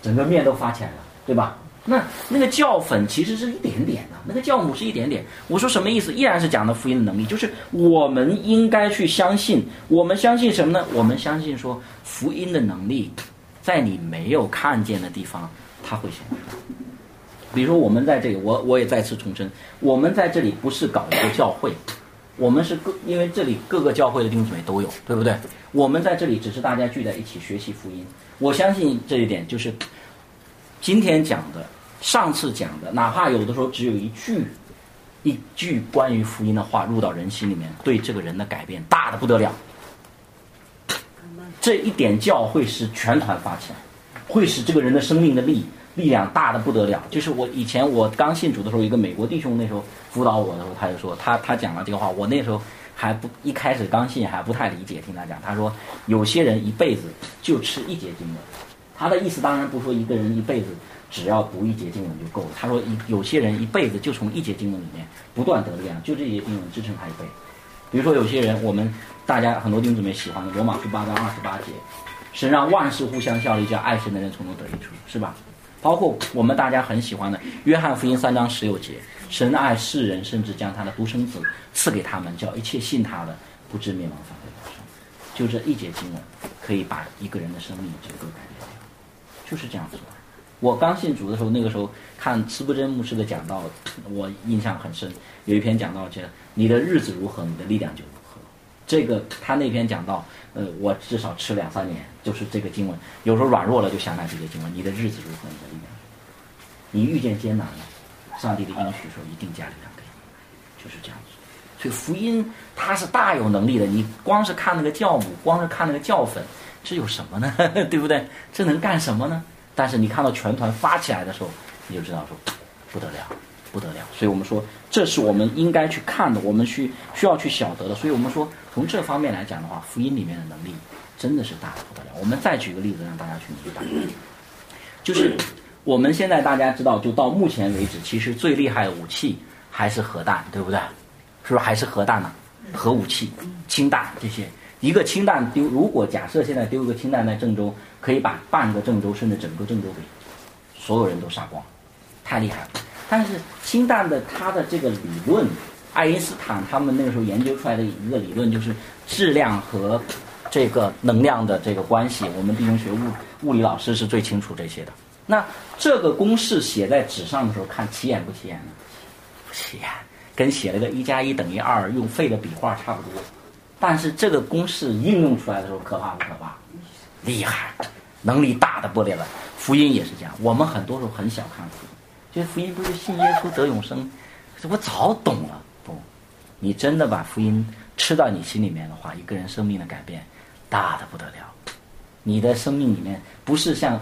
整个面都发起来了，对吧？那那个酵粉其实是一点点的，那个酵母是一点点。我说什么意思？依然是讲的福音的能力，就是我们应该去相信，我们相信什么呢？我们相信说福音的能力，在你没有看见的地方，它会显出来。比如说我们在这里，我我也再次重申，我们在这里不是搞一个教会，我们是各，因为这里各个教会的弟兄姊妹都有，对不对？我们在这里只是大家聚在一起学习福音。我相信这一点就是。今天讲的，上次讲的，哪怕有的时候只有一句，一句关于福音的话入到人心里面，对这个人的改变大的不得了。这一点教会使全团发起来，会使这个人的生命的力力量大的不得了。就是我以前我刚信主的时候，一个美国弟兄那时候辅导我的时候，他就说他他讲了这个话，我那时候还不一开始刚信还不太理解，听他讲，他说有些人一辈子就吃一节经文。他的意思当然不说一个人一辈子只要读一节经文就够了。他说一有些人一辈子就从一节经文里面不断得力量，就这些经文支撑他一辈子。比如说有些人，我们大家很多弟兄姊妹喜欢的罗马书八章二十八节，神让万事互相效力，叫爱神的人从中得益处，是吧？包括我们大家很喜欢的约翰福音三章十六节，神爱世人，甚至将他的独生子赐给他们，叫一切信他的不至灭亡，反得永生。就这一节经文，可以把一个人的生命整个改变。就是这样子的。我刚信主的时候，那个时候看慈不真牧师的讲道，我印象很深。有一篇讲道叫“你的日子如何，你的力量就如何”。这个他那篇讲道，呃，我至少吃两三年，就是这个经文。有时候软弱了，就想起这个经文：“你的日子如何，你的力量。”你遇见艰难了，上帝的应许说一定加力量给你，就是这样子。所以福音它是大有能力的。你光是看那个酵母，光是看那个酵粉。这有什么呢？对不对？这能干什么呢？但是你看到全团发起来的时候，你就知道说不得了，不得了。所以我们说，这是我们应该去看的，我们需需要去晓得的。所以我们说，从这方面来讲的话，福音里面的能力真的是大的不得了。我们再举个例子让大家去明白，就是我们现在大家知道，就到目前为止，其实最厉害的武器还是核弹，对不对？是不是还是核弹呢？核武器、氢弹这些。一个氢弹丢，如果假设现在丢一个氢弹在郑州，可以把半个郑州甚至整个郑州给所有人都杀光，太厉害了。但是氢弹的它的这个理论，爱因斯坦他们那个时候研究出来的一个理论就是质量和这个能量的这个关系。我们弟兄学物物理老师是最清楚这些的。那这个公式写在纸上的时候，看起眼不起眼呢？不起眼，跟写了个一加一等于二用废的笔画差不多。但是这个公式应用出来的时候可怕不可怕？厉害，能力大的不得了。福音也是这样，我们很多时候很小看福音，觉得福音不是信耶稣得永生，我早懂了。不，你真的把福音吃到你心里面的话，一个人生命的改变大的不得了。你的生命里面不是像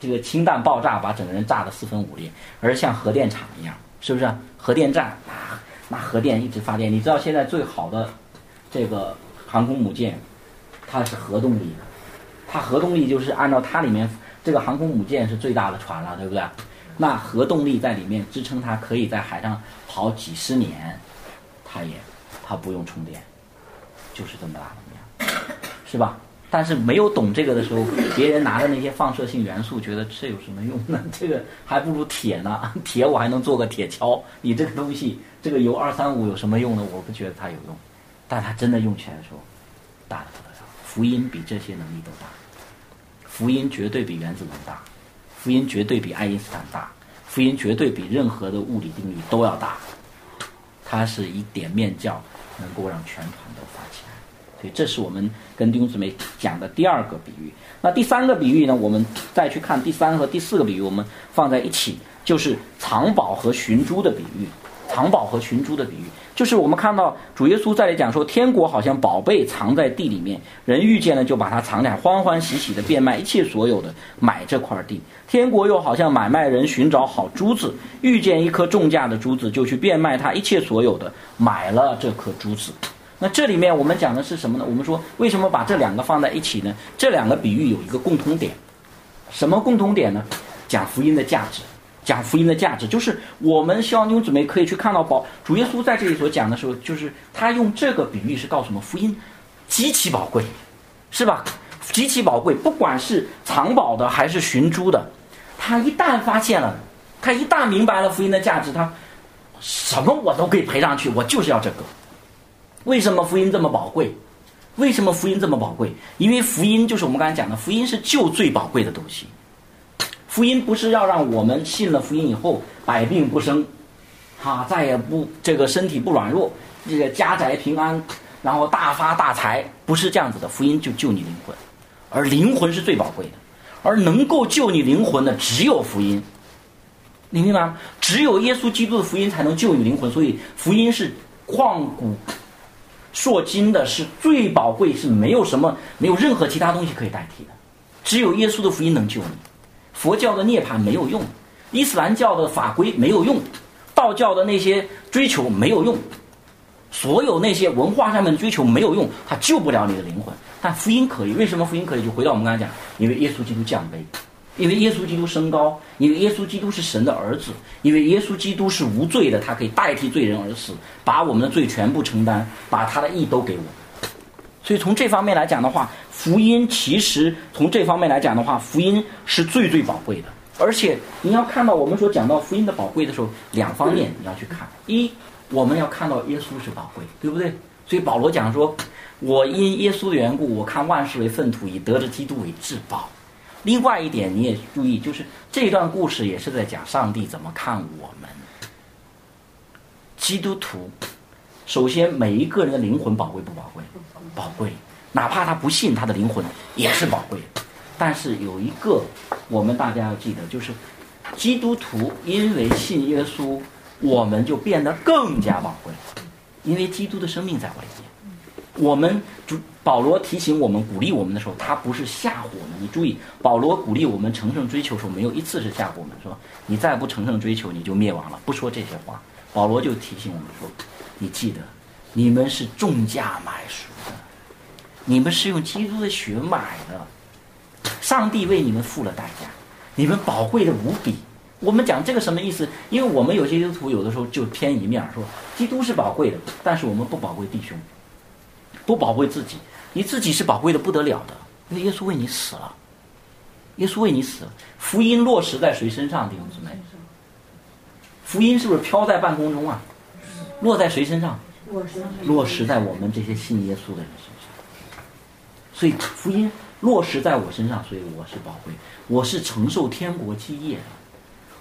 这个氢弹爆炸把整个人炸得四分五裂，而像核电厂一样，是不是？核电站拿拿核电一直发电，你知道现在最好的。这个航空母舰，它是核动力的，它核动力就是按照它里面这个航空母舰是最大的船了，对不对？那核动力在里面支撑它，可以在海上跑几十年，它也它不用充电，就是这么大的量，是吧？但是没有懂这个的时候，别人拿着那些放射性元素，觉得这有什么用呢？这个还不如铁呢，铁我还能做个铁锹，你这个东西，这个铀二三五有什么用呢？我不觉得它有用。但他真的用起来的时候，大的不得了。福音比这些能力都大，福音绝对比原子能大，福音绝对比爱因斯坦大，福音绝对比任何的物理定律都要大。它是以点面教能够让全团都发起来，所以这是我们跟弟兄姊妹讲的第二个比喻。那第三个比喻呢？我们再去看第三和第四个比喻，我们放在一起，就是藏宝和寻珠的比喻。藏宝和寻珠的比喻，就是我们看到主耶稣在里讲说，天国好像宝贝藏在地里面，人遇见了就把它藏起来，欢欢喜喜的变卖一切所有的买这块地。天国又好像买卖人寻找好珠子，遇见一颗重价的珠子，就去变卖他一切所有的，买了这颗珠子。那这里面我们讲的是什么呢？我们说为什么把这两个放在一起呢？这两个比喻有一个共同点，什么共同点呢？讲福音的价值。讲福音的价值，就是我们希望弟兄姊妹可以去看到宝主耶稣在这里所讲的时候，就是他用这个比喻是告诉我们福音极其宝贵，是吧？极其宝贵，不管是藏宝的还是寻珠的，他一旦发现了，他一旦明白了福音的价值，他什么我都可以赔上去，我就是要这个。为什么福音这么宝贵？为什么福音这么宝贵？因为福音就是我们刚才讲的，福音是救最宝贵的东西。福音不是要让我们信了福音以后百病不生，哈，再也不这个身体不软弱，这个家宅平安，然后大发大财，不是这样子的。福音就救你灵魂，而灵魂是最宝贵的，而能够救你灵魂的只有福音，你明白吗？只有耶稣基督的福音才能救你灵魂，所以福音是旷古烁今的，是最宝贵，是没有什么没有任何其他东西可以代替的，只有耶稣的福音能救你。佛教的涅槃没有用，伊斯兰教的法规没有用，道教的那些追求没有用，所有那些文化上面的追求没有用，它救不了你的灵魂。但福音可以，为什么福音可以？就回到我们刚才讲，因为耶稣基督降卑，因为耶稣基督升高，因为耶稣基督是神的儿子，因为耶稣基督是无罪的，他可以代替罪人而死，把我们的罪全部承担，把他的义都给我。所以从这方面来讲的话。福音其实从这方面来讲的话，福音是最最宝贵的。而且你要看到我们所讲到福音的宝贵的时候，两方面你要去看：一，我们要看到耶稣是宝贵，对不对？所以保罗讲说：“我因耶稣的缘故，我看万事为粪土，以得着基督为至宝。”另外一点你也注意，就是这段故事也是在讲上帝怎么看我们基督徒。首先，每一个人的灵魂宝贵不宝贵？宝贵。哪怕他不信，他的灵魂也是宝贵的。但是有一个，我们大家要记得，就是基督徒因为信耶稣，我们就变得更加宝贵，因为基督的生命在我里面。我们主保罗提醒我们、鼓励我们的时候，他不是吓唬我们。你注意，保罗鼓励我们乘胜追求的时候，没有一次是吓唬我们，说你再不乘胜追求，你就灭亡了。不说这些话，保罗就提醒我们说：你记得，你们是重价买赎的。你们是用基督的血买的，上帝为你们付了代价，你们宝贵的无比。我们讲这个什么意思？因为我们有些基督徒有的时候就偏一面说，基督是宝贵的，但是我们不宝贵弟兄，不宝贵自己。你自己是宝贵的不得了的，因为耶稣为你死了，耶稣为你死了。福音落实在谁身上，弟兄姊妹？福音是不是飘在半空中啊？落在谁身上？落实在我们这些信耶稣的人身上。所以福音落实在我身上，所以我是宝贵，我是承受天国基业的，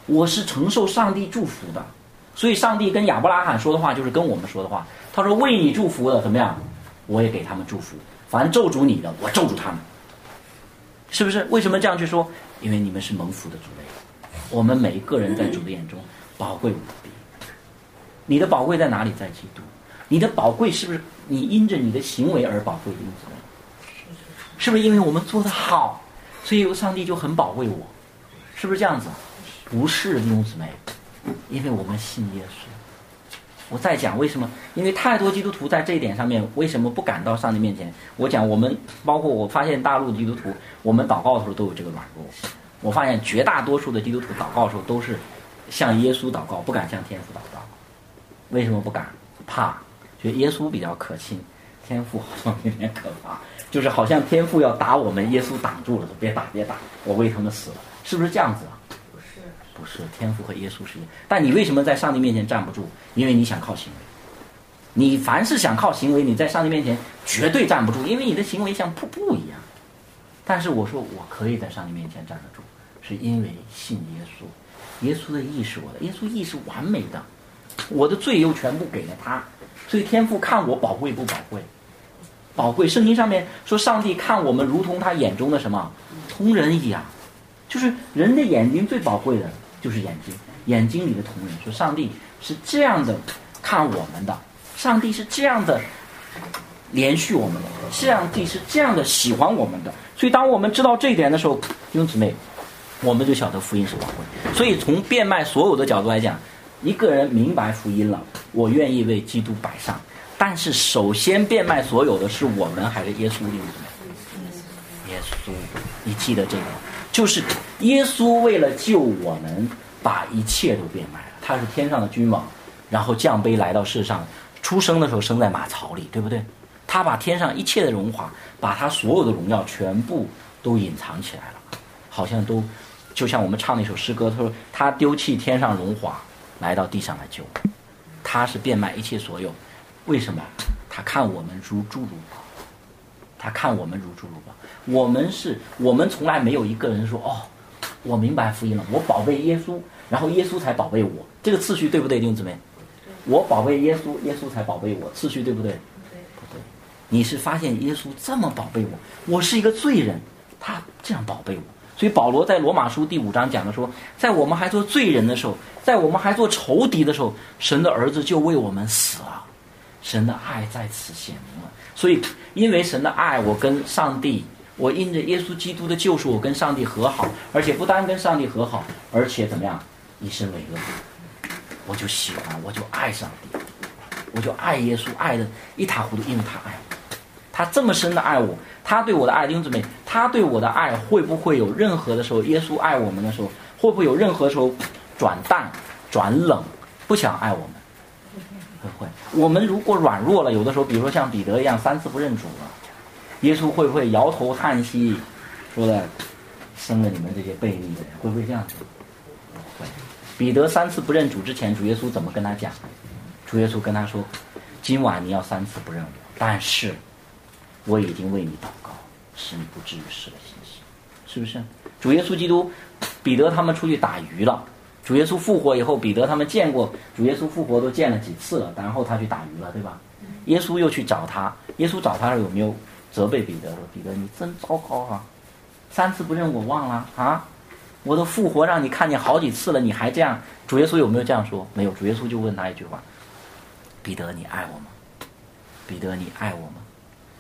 我是承受上帝祝福的。所以上帝跟亚伯拉罕说的话，就是跟我们说的话。他说：“为你祝福的怎么样？我也给他们祝福。凡咒诅你的，我咒诅他们。”是不是？为什么这样去说？因为你们是蒙福的主类。我们每一个人在主的眼中宝贵无比。你的宝贵在哪里？在基督。你的宝贵是不是你因着你的行为而宝贵？因此。是不是因为我们做的好，所以上帝就很宝贵我？是不是这样子？不是弟兄姊妹，因为我们信耶稣。我再讲为什么？因为太多基督徒在这一点上面为什么不敢到上帝面前？我讲我们，包括我发现大陆的基督徒，我们祷告的时候都有这个软弱。我发现绝大多数的基督徒祷告的时候都是向耶稣祷告，不敢向天父祷告。为什么不敢？怕，觉得耶稣比较可亲，天父好像有点可怕。就是好像天父要打我们，耶稣挡住了，别打别打，我为他们死了，是不是这样子啊？不是，不是，天父和耶稣是一样。但你为什么在上帝面前站不住？因为你想靠行为。你凡是想靠行为，你在上帝面前绝对站不住，因为你的行为像瀑布一样。但是我说我可以在上帝面前站得住，是因为信耶稣，耶稣的意是我的，耶稣意是完美的，我的罪又全部给了他，所以天父看我宝贵不宝贵？宝贵，圣经上面说，上帝看我们如同他眼中的什么，同人一样，就是人的眼睛最宝贵的就是眼睛，眼睛里的瞳仁，说上帝是这样的看我们的，上帝是这样的连续我们的，上帝是这样的喜欢我们的。所以，当我们知道这一点的时候，弟兄姊妹，我们就晓得福音是宝贵。所以，从变卖所有的角度来讲，一个人明白福音了，我愿意为基督摆上。但是，首先变卖所有的是我们还是耶稣？弟兄姊妹，耶稣，你记得这个，就是耶稣为了救我们，把一切都变卖了。他是天上的君王，然后降卑来到世上，出生的时候生在马槽里，对不对？他把天上一切的荣华，把他所有的荣耀全部都隐藏起来了，好像都，就像我们唱那首诗歌，他说他丢弃天上荣华，来到地上来救我，他是变卖一切所有，为什么？他看我们如珠如宝，他看我们如珠如宝，我们是我们从来没有一个人说哦，我明白福音了，我宝贝耶稣，然后耶稣才宝贝我，这个次序对不对，弟兄姊妹？我宝贝耶稣，耶稣才宝贝我，次序对不对？你是发现耶稣这么宝贝我，我是一个罪人，他这样宝贝我。所以保罗在罗马书第五章讲的说，在我们还做罪人的时候，在我们还做仇敌的时候，神的儿子就为我们死了，神的爱在此显明了。所以因为神的爱，我跟上帝，我因着耶稣基督的救赎，我跟上帝和好，而且不单跟上帝和好，而且怎么样，以身为恶，我就喜欢，我就爱上帝，我就爱耶稣，爱的一塌糊涂，因为他爱我。他这么深的爱我，他对我的爱，弟兄姊妹，他对我的爱会不会有任何的时候，耶稣爱我们的时候，会不会有任何时候转淡、转冷，不想爱我们？会会？我们如果软弱了，有的时候，比如说像彼得一样三次不认主了，耶稣会不会摇头叹息，说的生了你们这些悖逆的人，会不会这样子？会。彼得三次不认主之前，主耶稣怎么跟他讲？主耶稣跟他说：“今晚你要三次不认我，但是。”我已经为你祷告，使你不至于失了信心，是不是？主耶稣基督，彼得他们出去打鱼了。主耶稣复活以后，彼得他们见过主耶稣复活都见了几次了，然后他去打鱼了，对吧？耶稣又去找他，耶稣找他有没有责备彼得说：“彼得，你真糟糕啊！三次不认我忘了啊！我都复活让你看见好几次了，你还这样？”主耶稣有没有这样说？没有。主耶稣就问他一句话：“彼得，你爱我吗？彼得，你爱我吗？”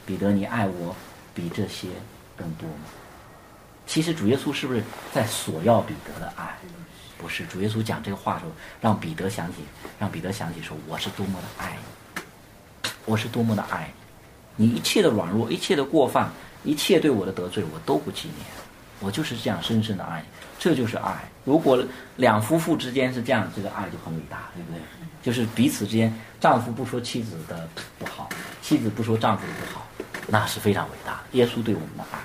彼得，你爱我比这些更多吗？其实主耶稣是不是在索要彼得的爱？不是，主耶稣讲这个话的时候，让彼得想起，让彼得想起说：“我是多么的爱你，我是多么的爱你，你一切的软弱，一切的过犯，一切对我的得罪，我都不纪念。我就是这样深深的爱你，这就是爱。如果两夫妇之间是这样，这个爱就很伟大，对不对？就是彼此之间，丈夫不说妻子的不好，妻子不说丈夫的不好。”那是非常伟大的，耶稣对我们的爱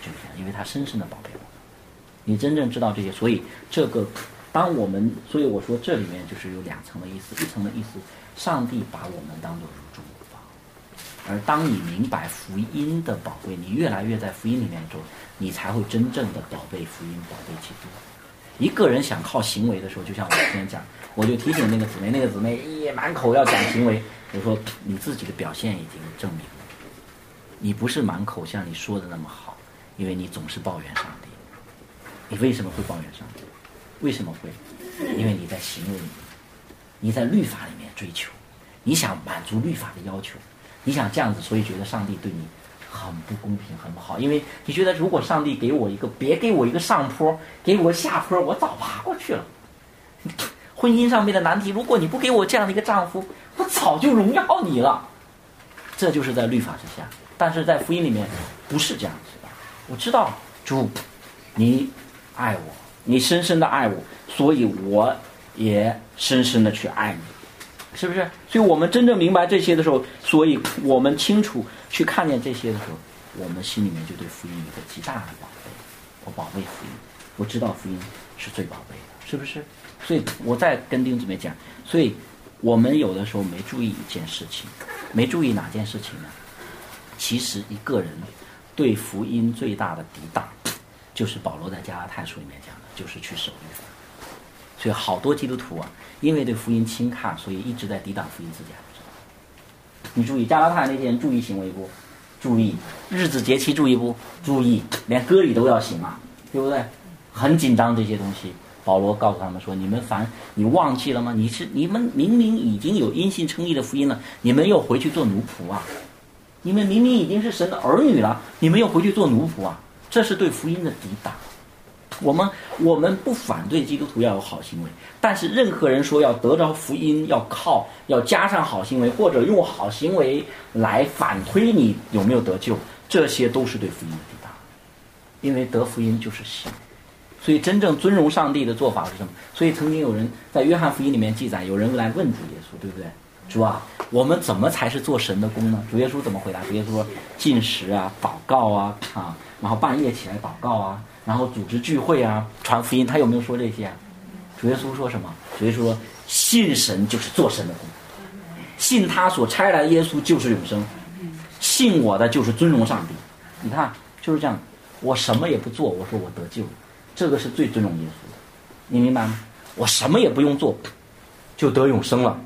就是这样，因为他深深的宝贝我们。你真正知道这些，所以这个，当我们，所以我说这里面就是有两层的意思，一层的意思，上帝把我们当做如珠如宝，而当你明白福音的宝贵，你越来越在福音里面走，你才会真正的宝贝福音，宝贝基督。一个人想靠行为的时候，就像我之前讲，我就提醒那个姊妹，那个姊妹一满口要讲行为，我说你自己的表现已经证明。你不是满口像你说的那么好，因为你总是抱怨上帝。你为什么会抱怨上帝？为什么会？因为你在行为里，你在律法里面追求，你想满足律法的要求，你想这样子，所以觉得上帝对你很不公平，很不好。因为你觉得如果上帝给我一个，别给我一个上坡，给我下坡，我早爬过去了。婚姻上面的难题，如果你不给我这样的一个丈夫，我 早就荣耀你了。这就是在律法之下。但是在福音里面不是这样子的。我知道主，你爱我，你深深的爱我，所以我也深深的去爱你，是不是？所以我们真正明白这些的时候，所以我们清楚去看见这些的时候，我们心里面就对福音有个极大的宝贝。我宝贝福音，我知道福音是最宝贝的，是不是？所以我再跟丁姊妹讲，所以我们有的时候没注意一件事情，没注意哪件事情呢？其实一个人对福音最大的抵挡，就是保罗在加拉太书里面讲的，就是去守律法。所以好多基督徒啊，因为对福音轻看，所以一直在抵挡福音，自己还不知道。你注意加拉太那些人注意行为不？注意日子节期注意不？注意连歌礼都要行啊，对不对？很紧张这些东西，保罗告诉他们说：“你们凡你忘记了吗？你是你们明明已经有因信称义的福音了，你们又回去做奴仆啊！你们明明已经是神的儿女了，你们又回去做奴仆啊！这是对福音的抵挡。我们我们不反对基督徒要有好行为，但是任何人说要得着福音，要靠要加上好行为，或者用好行为来反推你有没有得救，这些都是对福音的抵挡。因为得福音就是信。”所以，真正尊荣上帝的做法是什么？所以，曾经有人在约翰福音里面记载，有人来问主耶稣，对不对？主啊，我们怎么才是做神的功呢？主耶稣怎么回答？主耶稣说：进食啊，祷告啊，啊，然后半夜起来祷告啊，然后组织聚会啊，传福音。他有没有说这些？主耶稣说什么？主耶稣说：信神就是做神的功，信他所差来的耶稣就是永生，信我的就是尊荣上帝。你看，就是这样。我什么也不做，我说我得救。这个是最尊重耶稣的，你明白吗？我什么也不用做，就得永生了。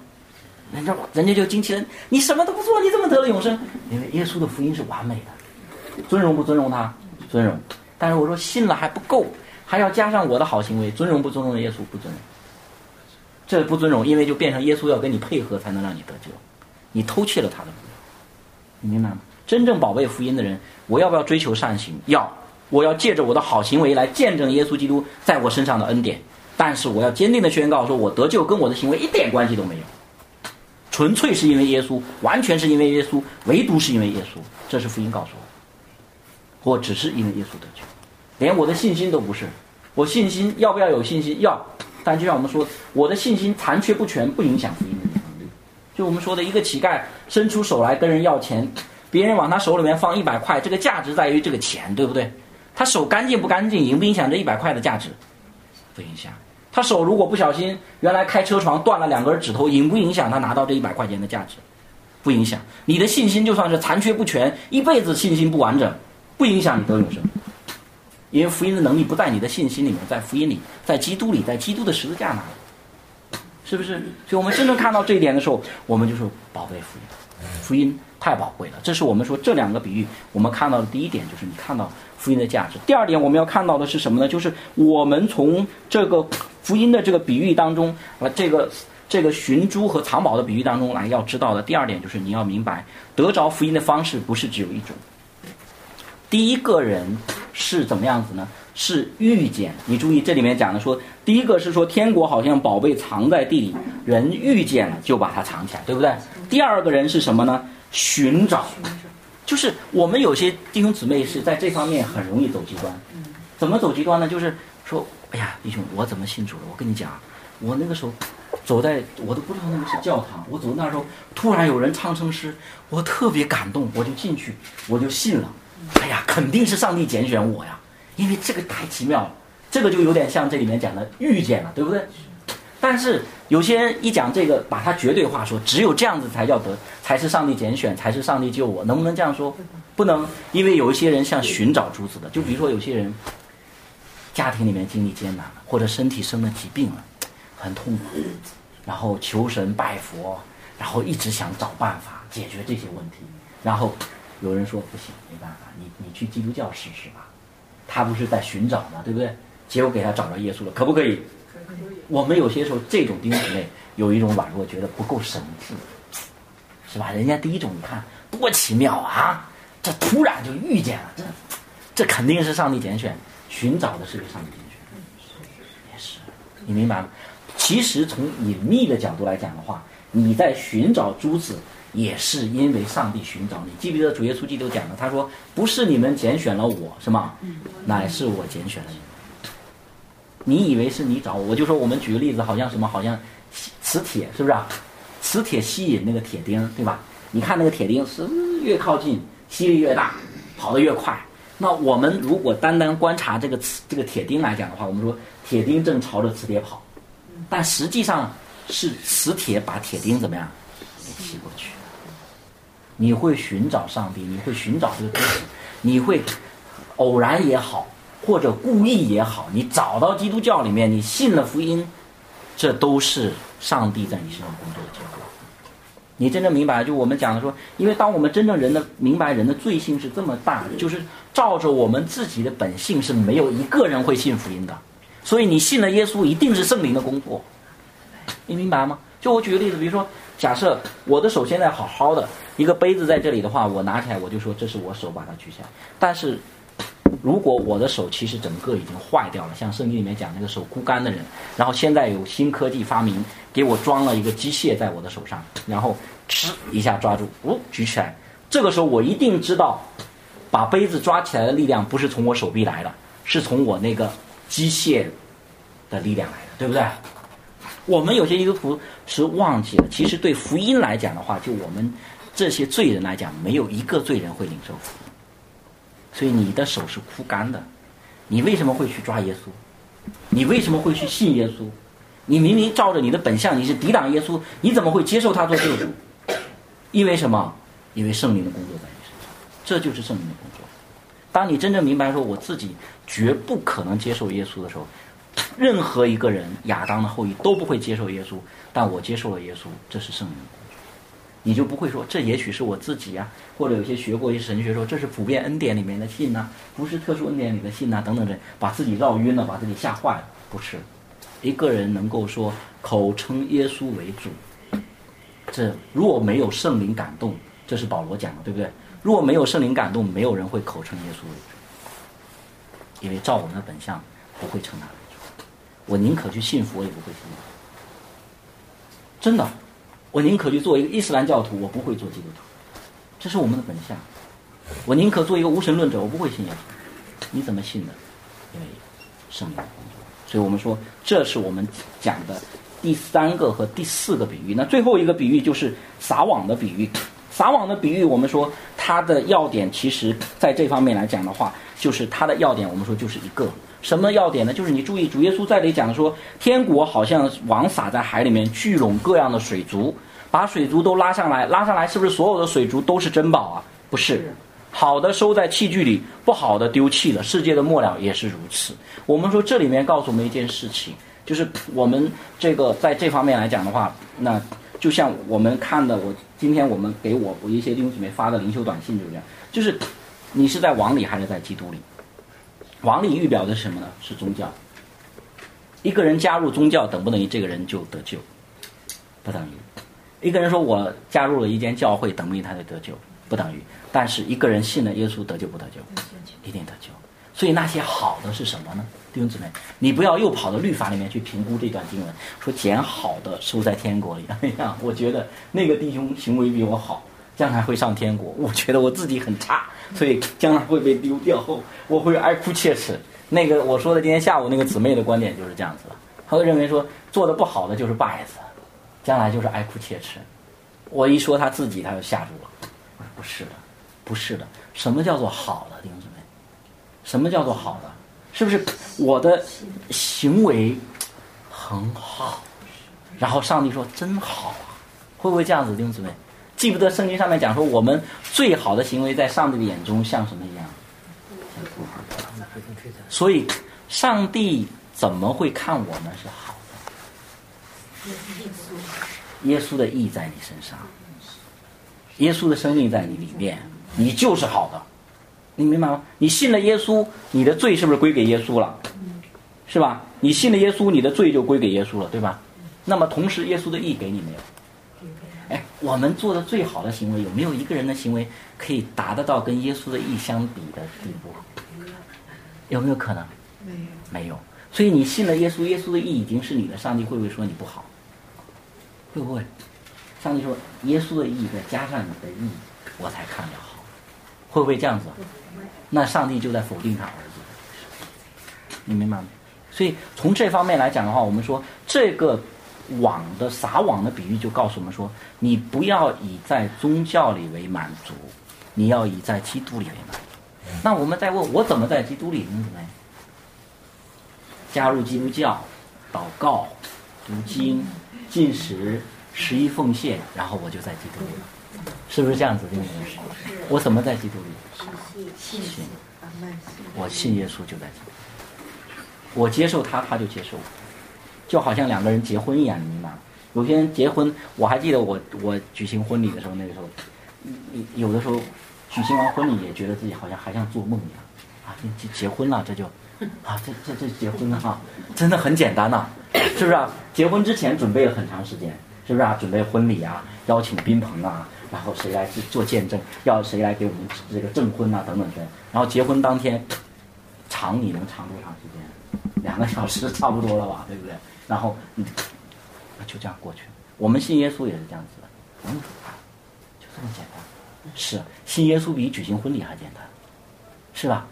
人家人家就惊奇了，你什么都不做，你怎么得了永生？因为耶稣的福音是完美的，尊荣不尊荣他？尊荣。但是我说信了还不够，还要加上我的好行为，尊荣不尊荣耶稣？不尊荣。这不尊荣，因为就变成耶稣要跟你配合才能让你得救，你偷窃了他的福音，你明白吗？真正宝贝福音的人，我要不要追求善行？要。我要借着我的好行为来见证耶稣基督在我身上的恩典，但是我要坚定的宣告，说我得救跟我的行为一点关系都没有，纯粹是因为耶稣，完全是因为耶稣，唯独是因为耶稣，这是福音告诉我，我只是因为耶稣得救，连我的信心都不是，我信心要不要有信心要，但就像我们说，我的信心残缺不全不影响福音的能力，就我们说的一个乞丐伸出手来跟人要钱，别人往他手里面放一百块，这个价值在于这个钱，对不对？他手干净不干净，影不影响这一百块的价值？不影响。他手如果不小心，原来开车床断了两根指头，影不影响他拿到这一百块钱的价值？不影响。你的信心就算是残缺不全，一辈子信心不完整，不影响你得永生。因为福音的能力不在你的信心里面，在福音里，在基督里，在基督的十字架那里，是不是？所以我们真正看到这一点的时候，我们就说宝贝福音。福音太宝贵了。这是我们说这两个比喻，我们看到的第一点就是你看到。福音的价值。第二点，我们要看到的是什么呢？就是我们从这个福音的这个比喻当中，啊，这个这个寻珠和藏宝的比喻当中来要知道的第二点，就是你要明白，得着福音的方式不是只有一种。第一个人是怎么样子呢？是遇见。你注意这里面讲的说，第一个是说天国好像宝贝藏在地里，人遇见了就把它藏起来，对不对？第二个人是什么呢？寻找。就是我们有些弟兄姊妹是在这方面很容易走极端，怎么走极端呢？就是说，哎呀，弟兄，我怎么信主了？我跟你讲，我那个时候走在，我都不知道那个是教堂。我走那时候，突然有人唱圣诗，我特别感动，我就进去，我就信了。哎呀，肯定是上帝拣选我呀，因为这个太奇妙了，这个就有点像这里面讲的遇见了，对不对？但是有些人一讲这个，把它绝对化，说只有这样子才叫得，才是上帝拣选，才是上帝救我，能不能这样说？不能，因为有一些人像寻找珠子的，就比如说有些人家庭里面经历艰难了，或者身体生了疾病了，很痛苦，然后求神拜佛，然后一直想找办法解决这些问题，然后有人说不行，没办法，你你去基督教试试吧，他不是在寻找吗？对不对？结果给他找着耶稣了，可不可以？我们有些时候这种弟兄姊妹有一种软弱，觉得不够神迹，是吧？人家第一种你看多奇妙啊，这突然就遇见了，这这肯定是上帝拣选，寻找的是个上帝拣选，也是，你明白吗？其实从隐秘的角度来讲的话，你在寻找珠子，也是因为上帝寻找你。记不记得主耶稣基督讲的？他说：“不是你们拣选了我，是吗？乃是我拣选了你。”你以为是你找我，我就说我们举个例子，好像什么，好像磁铁是不是？磁铁吸引那个铁钉，对吧？你看那个铁钉是越靠近吸力越大，跑得越快。那我们如果单单观察这个磁这个铁钉来讲的话，我们说铁钉正朝着磁铁跑，但实际上是磁铁把铁钉怎么样吸过去。你会寻找上帝，你会寻找这个东西，你会偶然也好。或者故意也好，你找到基督教里面，你信了福音，这都是上帝在你身上工作的结果。你真正明白，就我们讲的说，因为当我们真正人的明白人的罪性是这么大，就是照着我们自己的本性是没有一个人会信福音的，所以你信了耶稣，一定是圣灵的工作。你明白吗？就我举个例子，比如说，假设我的手现在好好的，一个杯子在这里的话，我拿起来我就说这是我手把它举起来。但是，如果我的手其实整个已经坏掉了，像圣经里面讲那个手枯干的人，然后现在有新科技发明，给我装了一个机械在我的手上，然后哧一下抓住，哦，举起来。这个时候我一定知道，把杯子抓起来的力量不是从我手臂来的，是从我那个机械的力量来的，对不对？我们有些基督徒是忘记了，其实对福音来讲的话，就我们这些罪人来讲，没有一个罪人会领受福音。所以你的手是枯干的，你为什么会去抓耶稣？你为什么会去信耶稣？你明明照着你的本相，你是抵挡耶稣，你怎么会接受他做救主？因为什么？因为圣灵的工作在你身上，这就是圣灵的工作。当你真正明白说我自己绝不可能接受耶稣的时候，任何一个人亚当的后裔都不会接受耶稣，但我接受了耶稣，这是圣灵。你就不会说这也许是我自己呀，或者有些学过一些神学说这是普遍恩典里面的信呐，不是特殊恩典里的信呐，等等这，把自己绕晕了，把自己吓坏了。不是，一个人能够说口称耶稣为主，这如果没有圣灵感动。这是保罗讲的，对不对？如果没有圣灵感动，没有人会口称耶稣为主，因为照我们的本相，不会称他为主。我宁可去信佛，也不会信他真的，我宁可去做一个伊斯兰教徒，我不会做基督徒。这是我们的本相。我宁可做一个无神论者，我不会信耶稣。你怎么信的？因为圣灵。所以我们说，这是我们讲的第三个和第四个比喻。那最后一个比喻就是撒网的比喻。撒网的比喻，我们说它的要点，其实在这方面来讲的话，就是它的要点，我们说就是一个什么要点呢？就是你注意，主耶稣在里讲说，天国好像网撒在海里面，聚拢各样的水族，把水族都拉上来，拉上来是不是所有的水族都是珍宝啊？不是，好的收在器具里，不好的丢弃了。世界的末了也是如此。我们说这里面告诉我们一件事情，就是我们这个在这方面来讲的话，那就像我们看的我。今天我们给我我一些弟兄姊妹发的灵修短信就是这样，就是你是在网里还是在基督里？网里预表的是什么呢？是宗教。一个人加入宗教等不等于这个人就得救？不等于。一个人说我加入了一间教会，等不等于他就得救？不等于。但是一个人信了耶稣得救不得救？一定得救。所以那些好的是什么呢？弟兄姊妹，你不要又跑到律法里面去评估这段经文，说捡好的收在天国里。哎呀，我觉得那个弟兄行为比我好，将来会上天国。我觉得我自己很差，所以将来会被丢掉，我会爱哭切齿。那个我说的今天下午那个姊妹的观点就是这样子了，她会认为说做的不好的就是败子，将来就是爱哭切齿。我一说他自己，他就吓住了。我说不是的，不是的，什么叫做好的弟兄姊妹？什么叫做好的？是不是我的行为很好？然后上帝说真好啊，会不会这样子，弟兄姊妹？记不得圣经上面讲说，我们最好的行为在上帝的眼中像什么一样？所以，上帝怎么会看我们是好的？耶稣的义在你身上，耶稣的生命在你里面，你就是好的。你明白吗？你信了耶稣，你的罪是不是归给耶稣了？是吧？你信了耶稣，你的罪就归给耶稣了，对吧？那么同时，耶稣的义给你没有？哎，我们做的最好的行为，有没有一个人的行为可以达得到跟耶稣的义相比的地步？有没有可能？没有。没有。所以你信了耶稣，耶稣的义已经是你的，上帝会不会说你不好？会不会？上帝说，耶稣的义再加上你的义，我才看得好。会不会这样子？那上帝就在否定他儿子，你明白吗？所以从这方面来讲的话，我们说这个网的撒网的比喻就告诉我们说，你不要以在宗教里为满足，你要以在基督里为满足。那我们再问我怎么在基督里？怎么加入基督教，祷告、读经、进食、十一奉献，然后我就在基督里了，是不是这样子？的？我怎么在基督里？信，我信耶稣就在基督。我接受他，他就接受我，就好像两个人结婚一样，你明白吗？有些人结婚，我还记得我我举行婚礼的时候，那个时候，有的时候举行完婚礼也觉得自己好像还像做梦一样，啊，结结婚了，这就啊，这这这结婚了哈，真的很简单呐，是不是啊？结婚之前准备了很长时间，是不是啊？准备婚礼啊，邀请宾朋啊，然后谁来做见证，要谁来给我们这个证婚啊，等等的。然后结婚当天，长你能长多长时间？两个小时差不多了吧，对不对？然后，就这样过去。我们信耶稣也是这样子的，嗯，就这么简单。是信耶稣比举行婚礼还简单，是吧？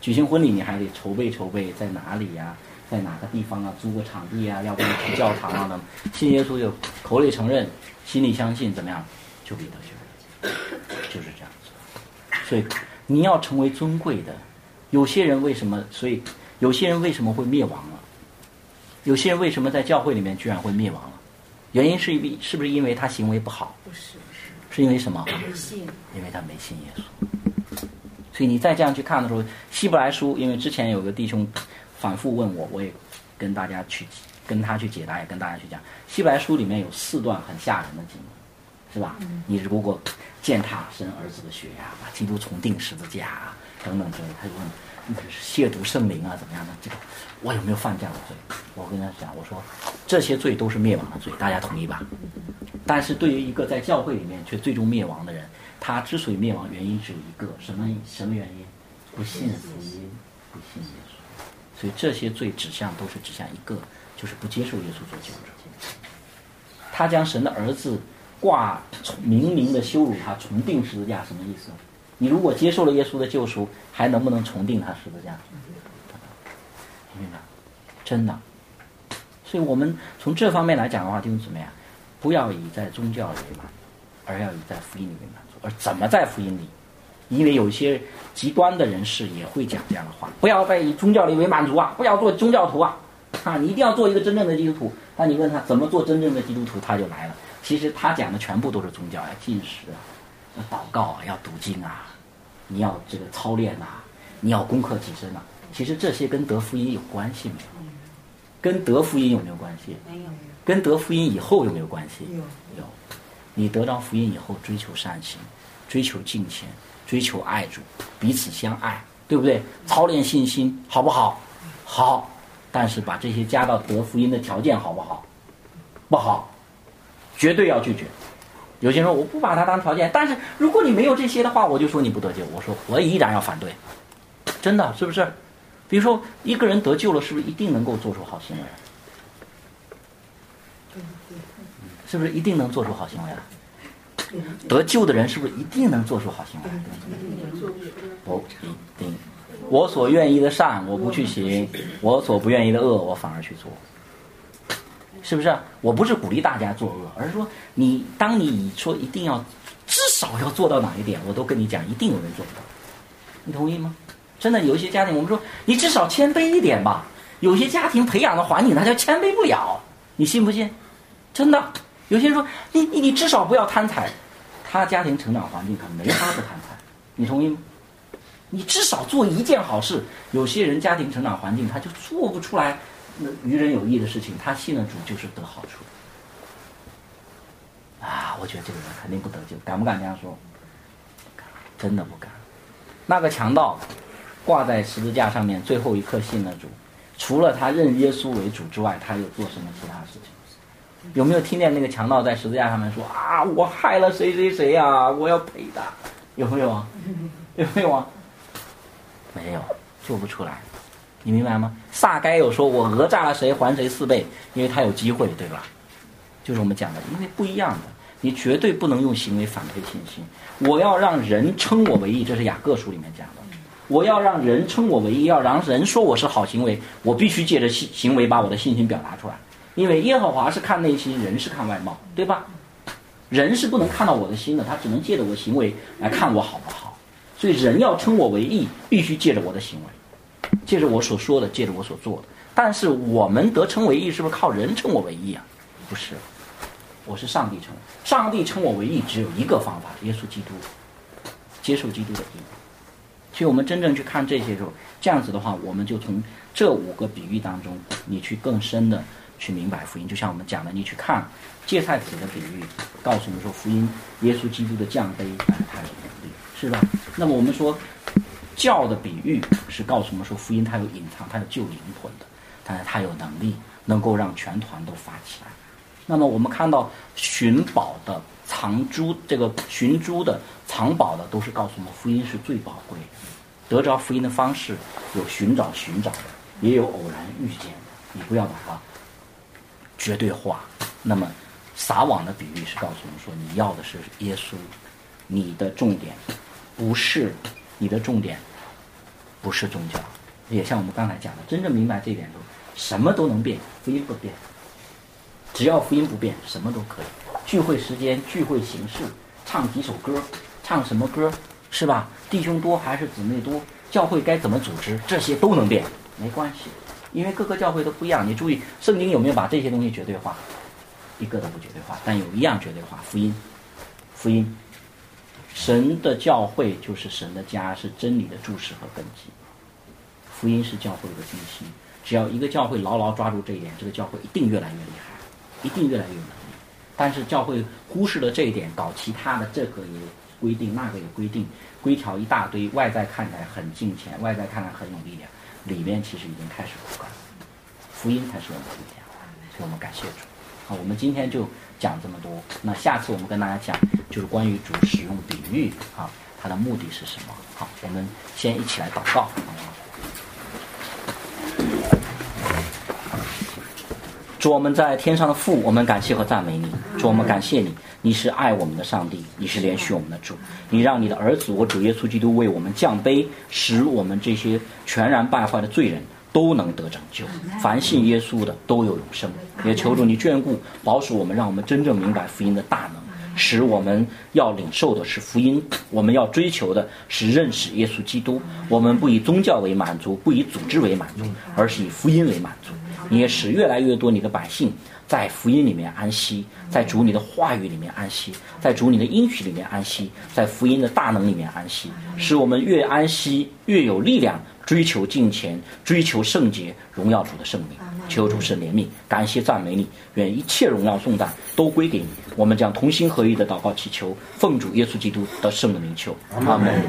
举行婚礼你还得筹备筹备，在哪里呀？在哪个地方啊？租个场地啊？要不要去教堂啊？等信耶稣就口里承认，心里相信，怎么样？就彼得救，就是这样子。所以你要成为尊贵的。有些人为什么？所以有些人为什么会灭亡了？有些人为什么在教会里面居然会灭亡了？原因是因是不是因为他行为不好？不是，是因为什么？没信，因为他没信耶稣。所以你再这样去看的时候，《希伯来书》，因为之前有个弟兄反复问我，我也跟大家去跟他去解答，也跟大家去讲，《希伯来书》里面有四段很吓人的经文，是吧？你如果践踏神儿子的血呀，把基督重定十字架啊，等等之类，他就问。亵渎圣灵啊，怎么样的？这个我有没有犯这样的罪？我跟他讲，我说这些罪都是灭亡的罪，大家同意吧？但是对于一个在教会里面却最终灭亡的人，他之所以灭亡，原因只有一个，什么什么原因？不信福音，不信耶稣。所以这些罪指向都是指向一个，就是不接受耶稣做救主。他将神的儿子挂明明的羞辱他，重定十字架，什么意思？你如果接受了耶稣的救赎，还能不能重定他十字架？明白？真的。所以我们从这方面来讲的话，弟兄姊妹啊，不要以在宗教里为满，而要以在福音里为满足。而怎么在福音里？因为有些极端的人士也会讲这样的话：不要再以宗教里为满足啊！不要做宗教徒啊！啊，你一定要做一个真正的基督徒。那你问他怎么做真正的基督徒，他就来了。其实他讲的全部都是宗教呀，进食啊。要祷告啊，要读经啊，你要这个操练呐，你要攻克己身呐。其实这些跟得福音有关系没有？跟得福音有没有关系？没有。跟得福音以后有没有关系？有。有。你得到福音以后，追求善行，追求敬虔，追求爱主，彼此相爱，对不对？操练信心，好不好？好。但是把这些加到得福音的条件，好不好？不好。绝对要拒绝。有些人说我不把它当条件，但是如果你没有这些的话，我就说你不得救。我说我依然要反对，真的是不是？比如说一个人得救了，是不是一定能够做出好行为？是不是一定能做出好行为啊？得救的人是不是一定能做出好行为？不一定。我所愿意的善，我不去行；我所不愿意的恶，我反而去做。是不是？我不是鼓励大家作恶，而是说你，当你说一定要至少要做到哪一点，我都跟你讲，一定有人做不到。你同意吗？真的，有一些家庭，我们说你至少谦卑一点吧。有些家庭培养的环境，他就谦卑不了。你信不信？真的，有些人说你你你至少不要贪财，他家庭成长环境可没法不贪财。你同意吗？你至少做一件好事。有些人家庭成长环境他就做不出来。那愚人有益的事情，他信了主就是得好处。啊，我觉得这个人肯定不得救，敢不敢这样说？真的不敢。那个强盗挂在十字架上面，最后一刻信了主，除了他认耶稣为主之外，他又做什么其他事情？有没有听见那个强盗在十字架上面说啊，我害了谁谁谁呀，我要赔的？有没有啊？有没有啊？没有，做不出来。你明白吗？撒该有说：“我讹诈了谁，还谁四倍。”因为他有机会，对吧？就是我们讲的，因为不一样的，你绝对不能用行为反馈信心。我要让人称我为义，这是雅各书里面讲的。我要让人称我为义，要让人说我是好行为，我必须借着行行为把我的信心表达出来。因为耶和华是看内心，人是看外貌，对吧？人是不能看到我的心的，他只能借着我行为来看我好不好。所以人要称我为义，必须借着我的行为。借着我所说的，借着我所做的，但是我们得称为义，是不是靠人称我为义啊？不是，我是上帝称，上帝称我为义，只有一个方法：耶稣基督，接受基督的义。所以我们真正去看这些时候，这样子的话，我们就从这五个比喻当中，你去更深的去明白福音。就像我们讲的，你去看芥菜子的比喻，告诉我们说，福音耶稣基督的降杯，它是能力，是吧？那么我们说。教的比喻是告诉我们说，福音它有隐藏，它有救灵魂的，但是它有能力能够让全团都发起来。那么我们看到寻宝的、藏珠这个寻珠的、藏宝的，都是告诉我们福音是最宝贵的。得着福音的方式有寻找寻找的，也有偶然遇见的。你不要把它绝对化。那么撒网的比喻是告诉我们说，你要的是耶稣，你的重点不是你的重点不是宗教。也像我们刚才讲的，真正明白这一点后，什么都能变，福音不变。只要福音不变，什么都可以。聚会时间、聚会形式、唱几首歌、唱什么歌，是吧？弟兄多还是姊妹多？教会该怎么组织？这些都能变，没关系，因为各个教会都不一样。你注意，圣经有没有把这些东西绝对化？一个都不绝对化，但有一样绝对化：福音。福音，神的教会就是神的家，是真理的注释和根基。福音是教会的中心。只要一个教会牢牢抓住这一点，这个教会一定越来越厉害。一定越来越有能力，但是教会忽视了这一点，搞其他的这个也规定，那个也规定，规条一大堆，外在看起来很金钱，外在看来很有力量，里面其实已经开始枯干。福音才是我们的力量，所以我们感谢主。好，我们今天就讲这么多，那下次我们跟大家讲就是关于主使用比喻啊，它的目的是什么？好，我们先一起来祷告，好吗？主我们在天上的父，我们感谢和赞美你。主我们感谢你，你是爱我们的上帝，你是怜恤我们的主。你让你的儿子我主耶稣基督为我们降杯，使我们这些全然败坏的罪人都能得拯救。凡信耶稣的都有永生。也求助你眷顾保守我们，让我们真正明白福音的大能，使我们要领受的是福音，我们要追求的是认识耶稣基督。我们不以宗教为满足，不以组织为满足，而是以福音为满足。你也使越来越多你的百姓在福音里面安息，在主你的话语里面安息，在主你的应许里面安息，在福音的大能里面安息，使我们越安息越有力量追求金钱，追求圣洁，荣耀主的圣名。求主是怜悯，感谢赞美你，愿一切荣耀颂赞都归给你。我们将同心合意的祷告祈求，奉主耶稣基督的圣名求，阿门。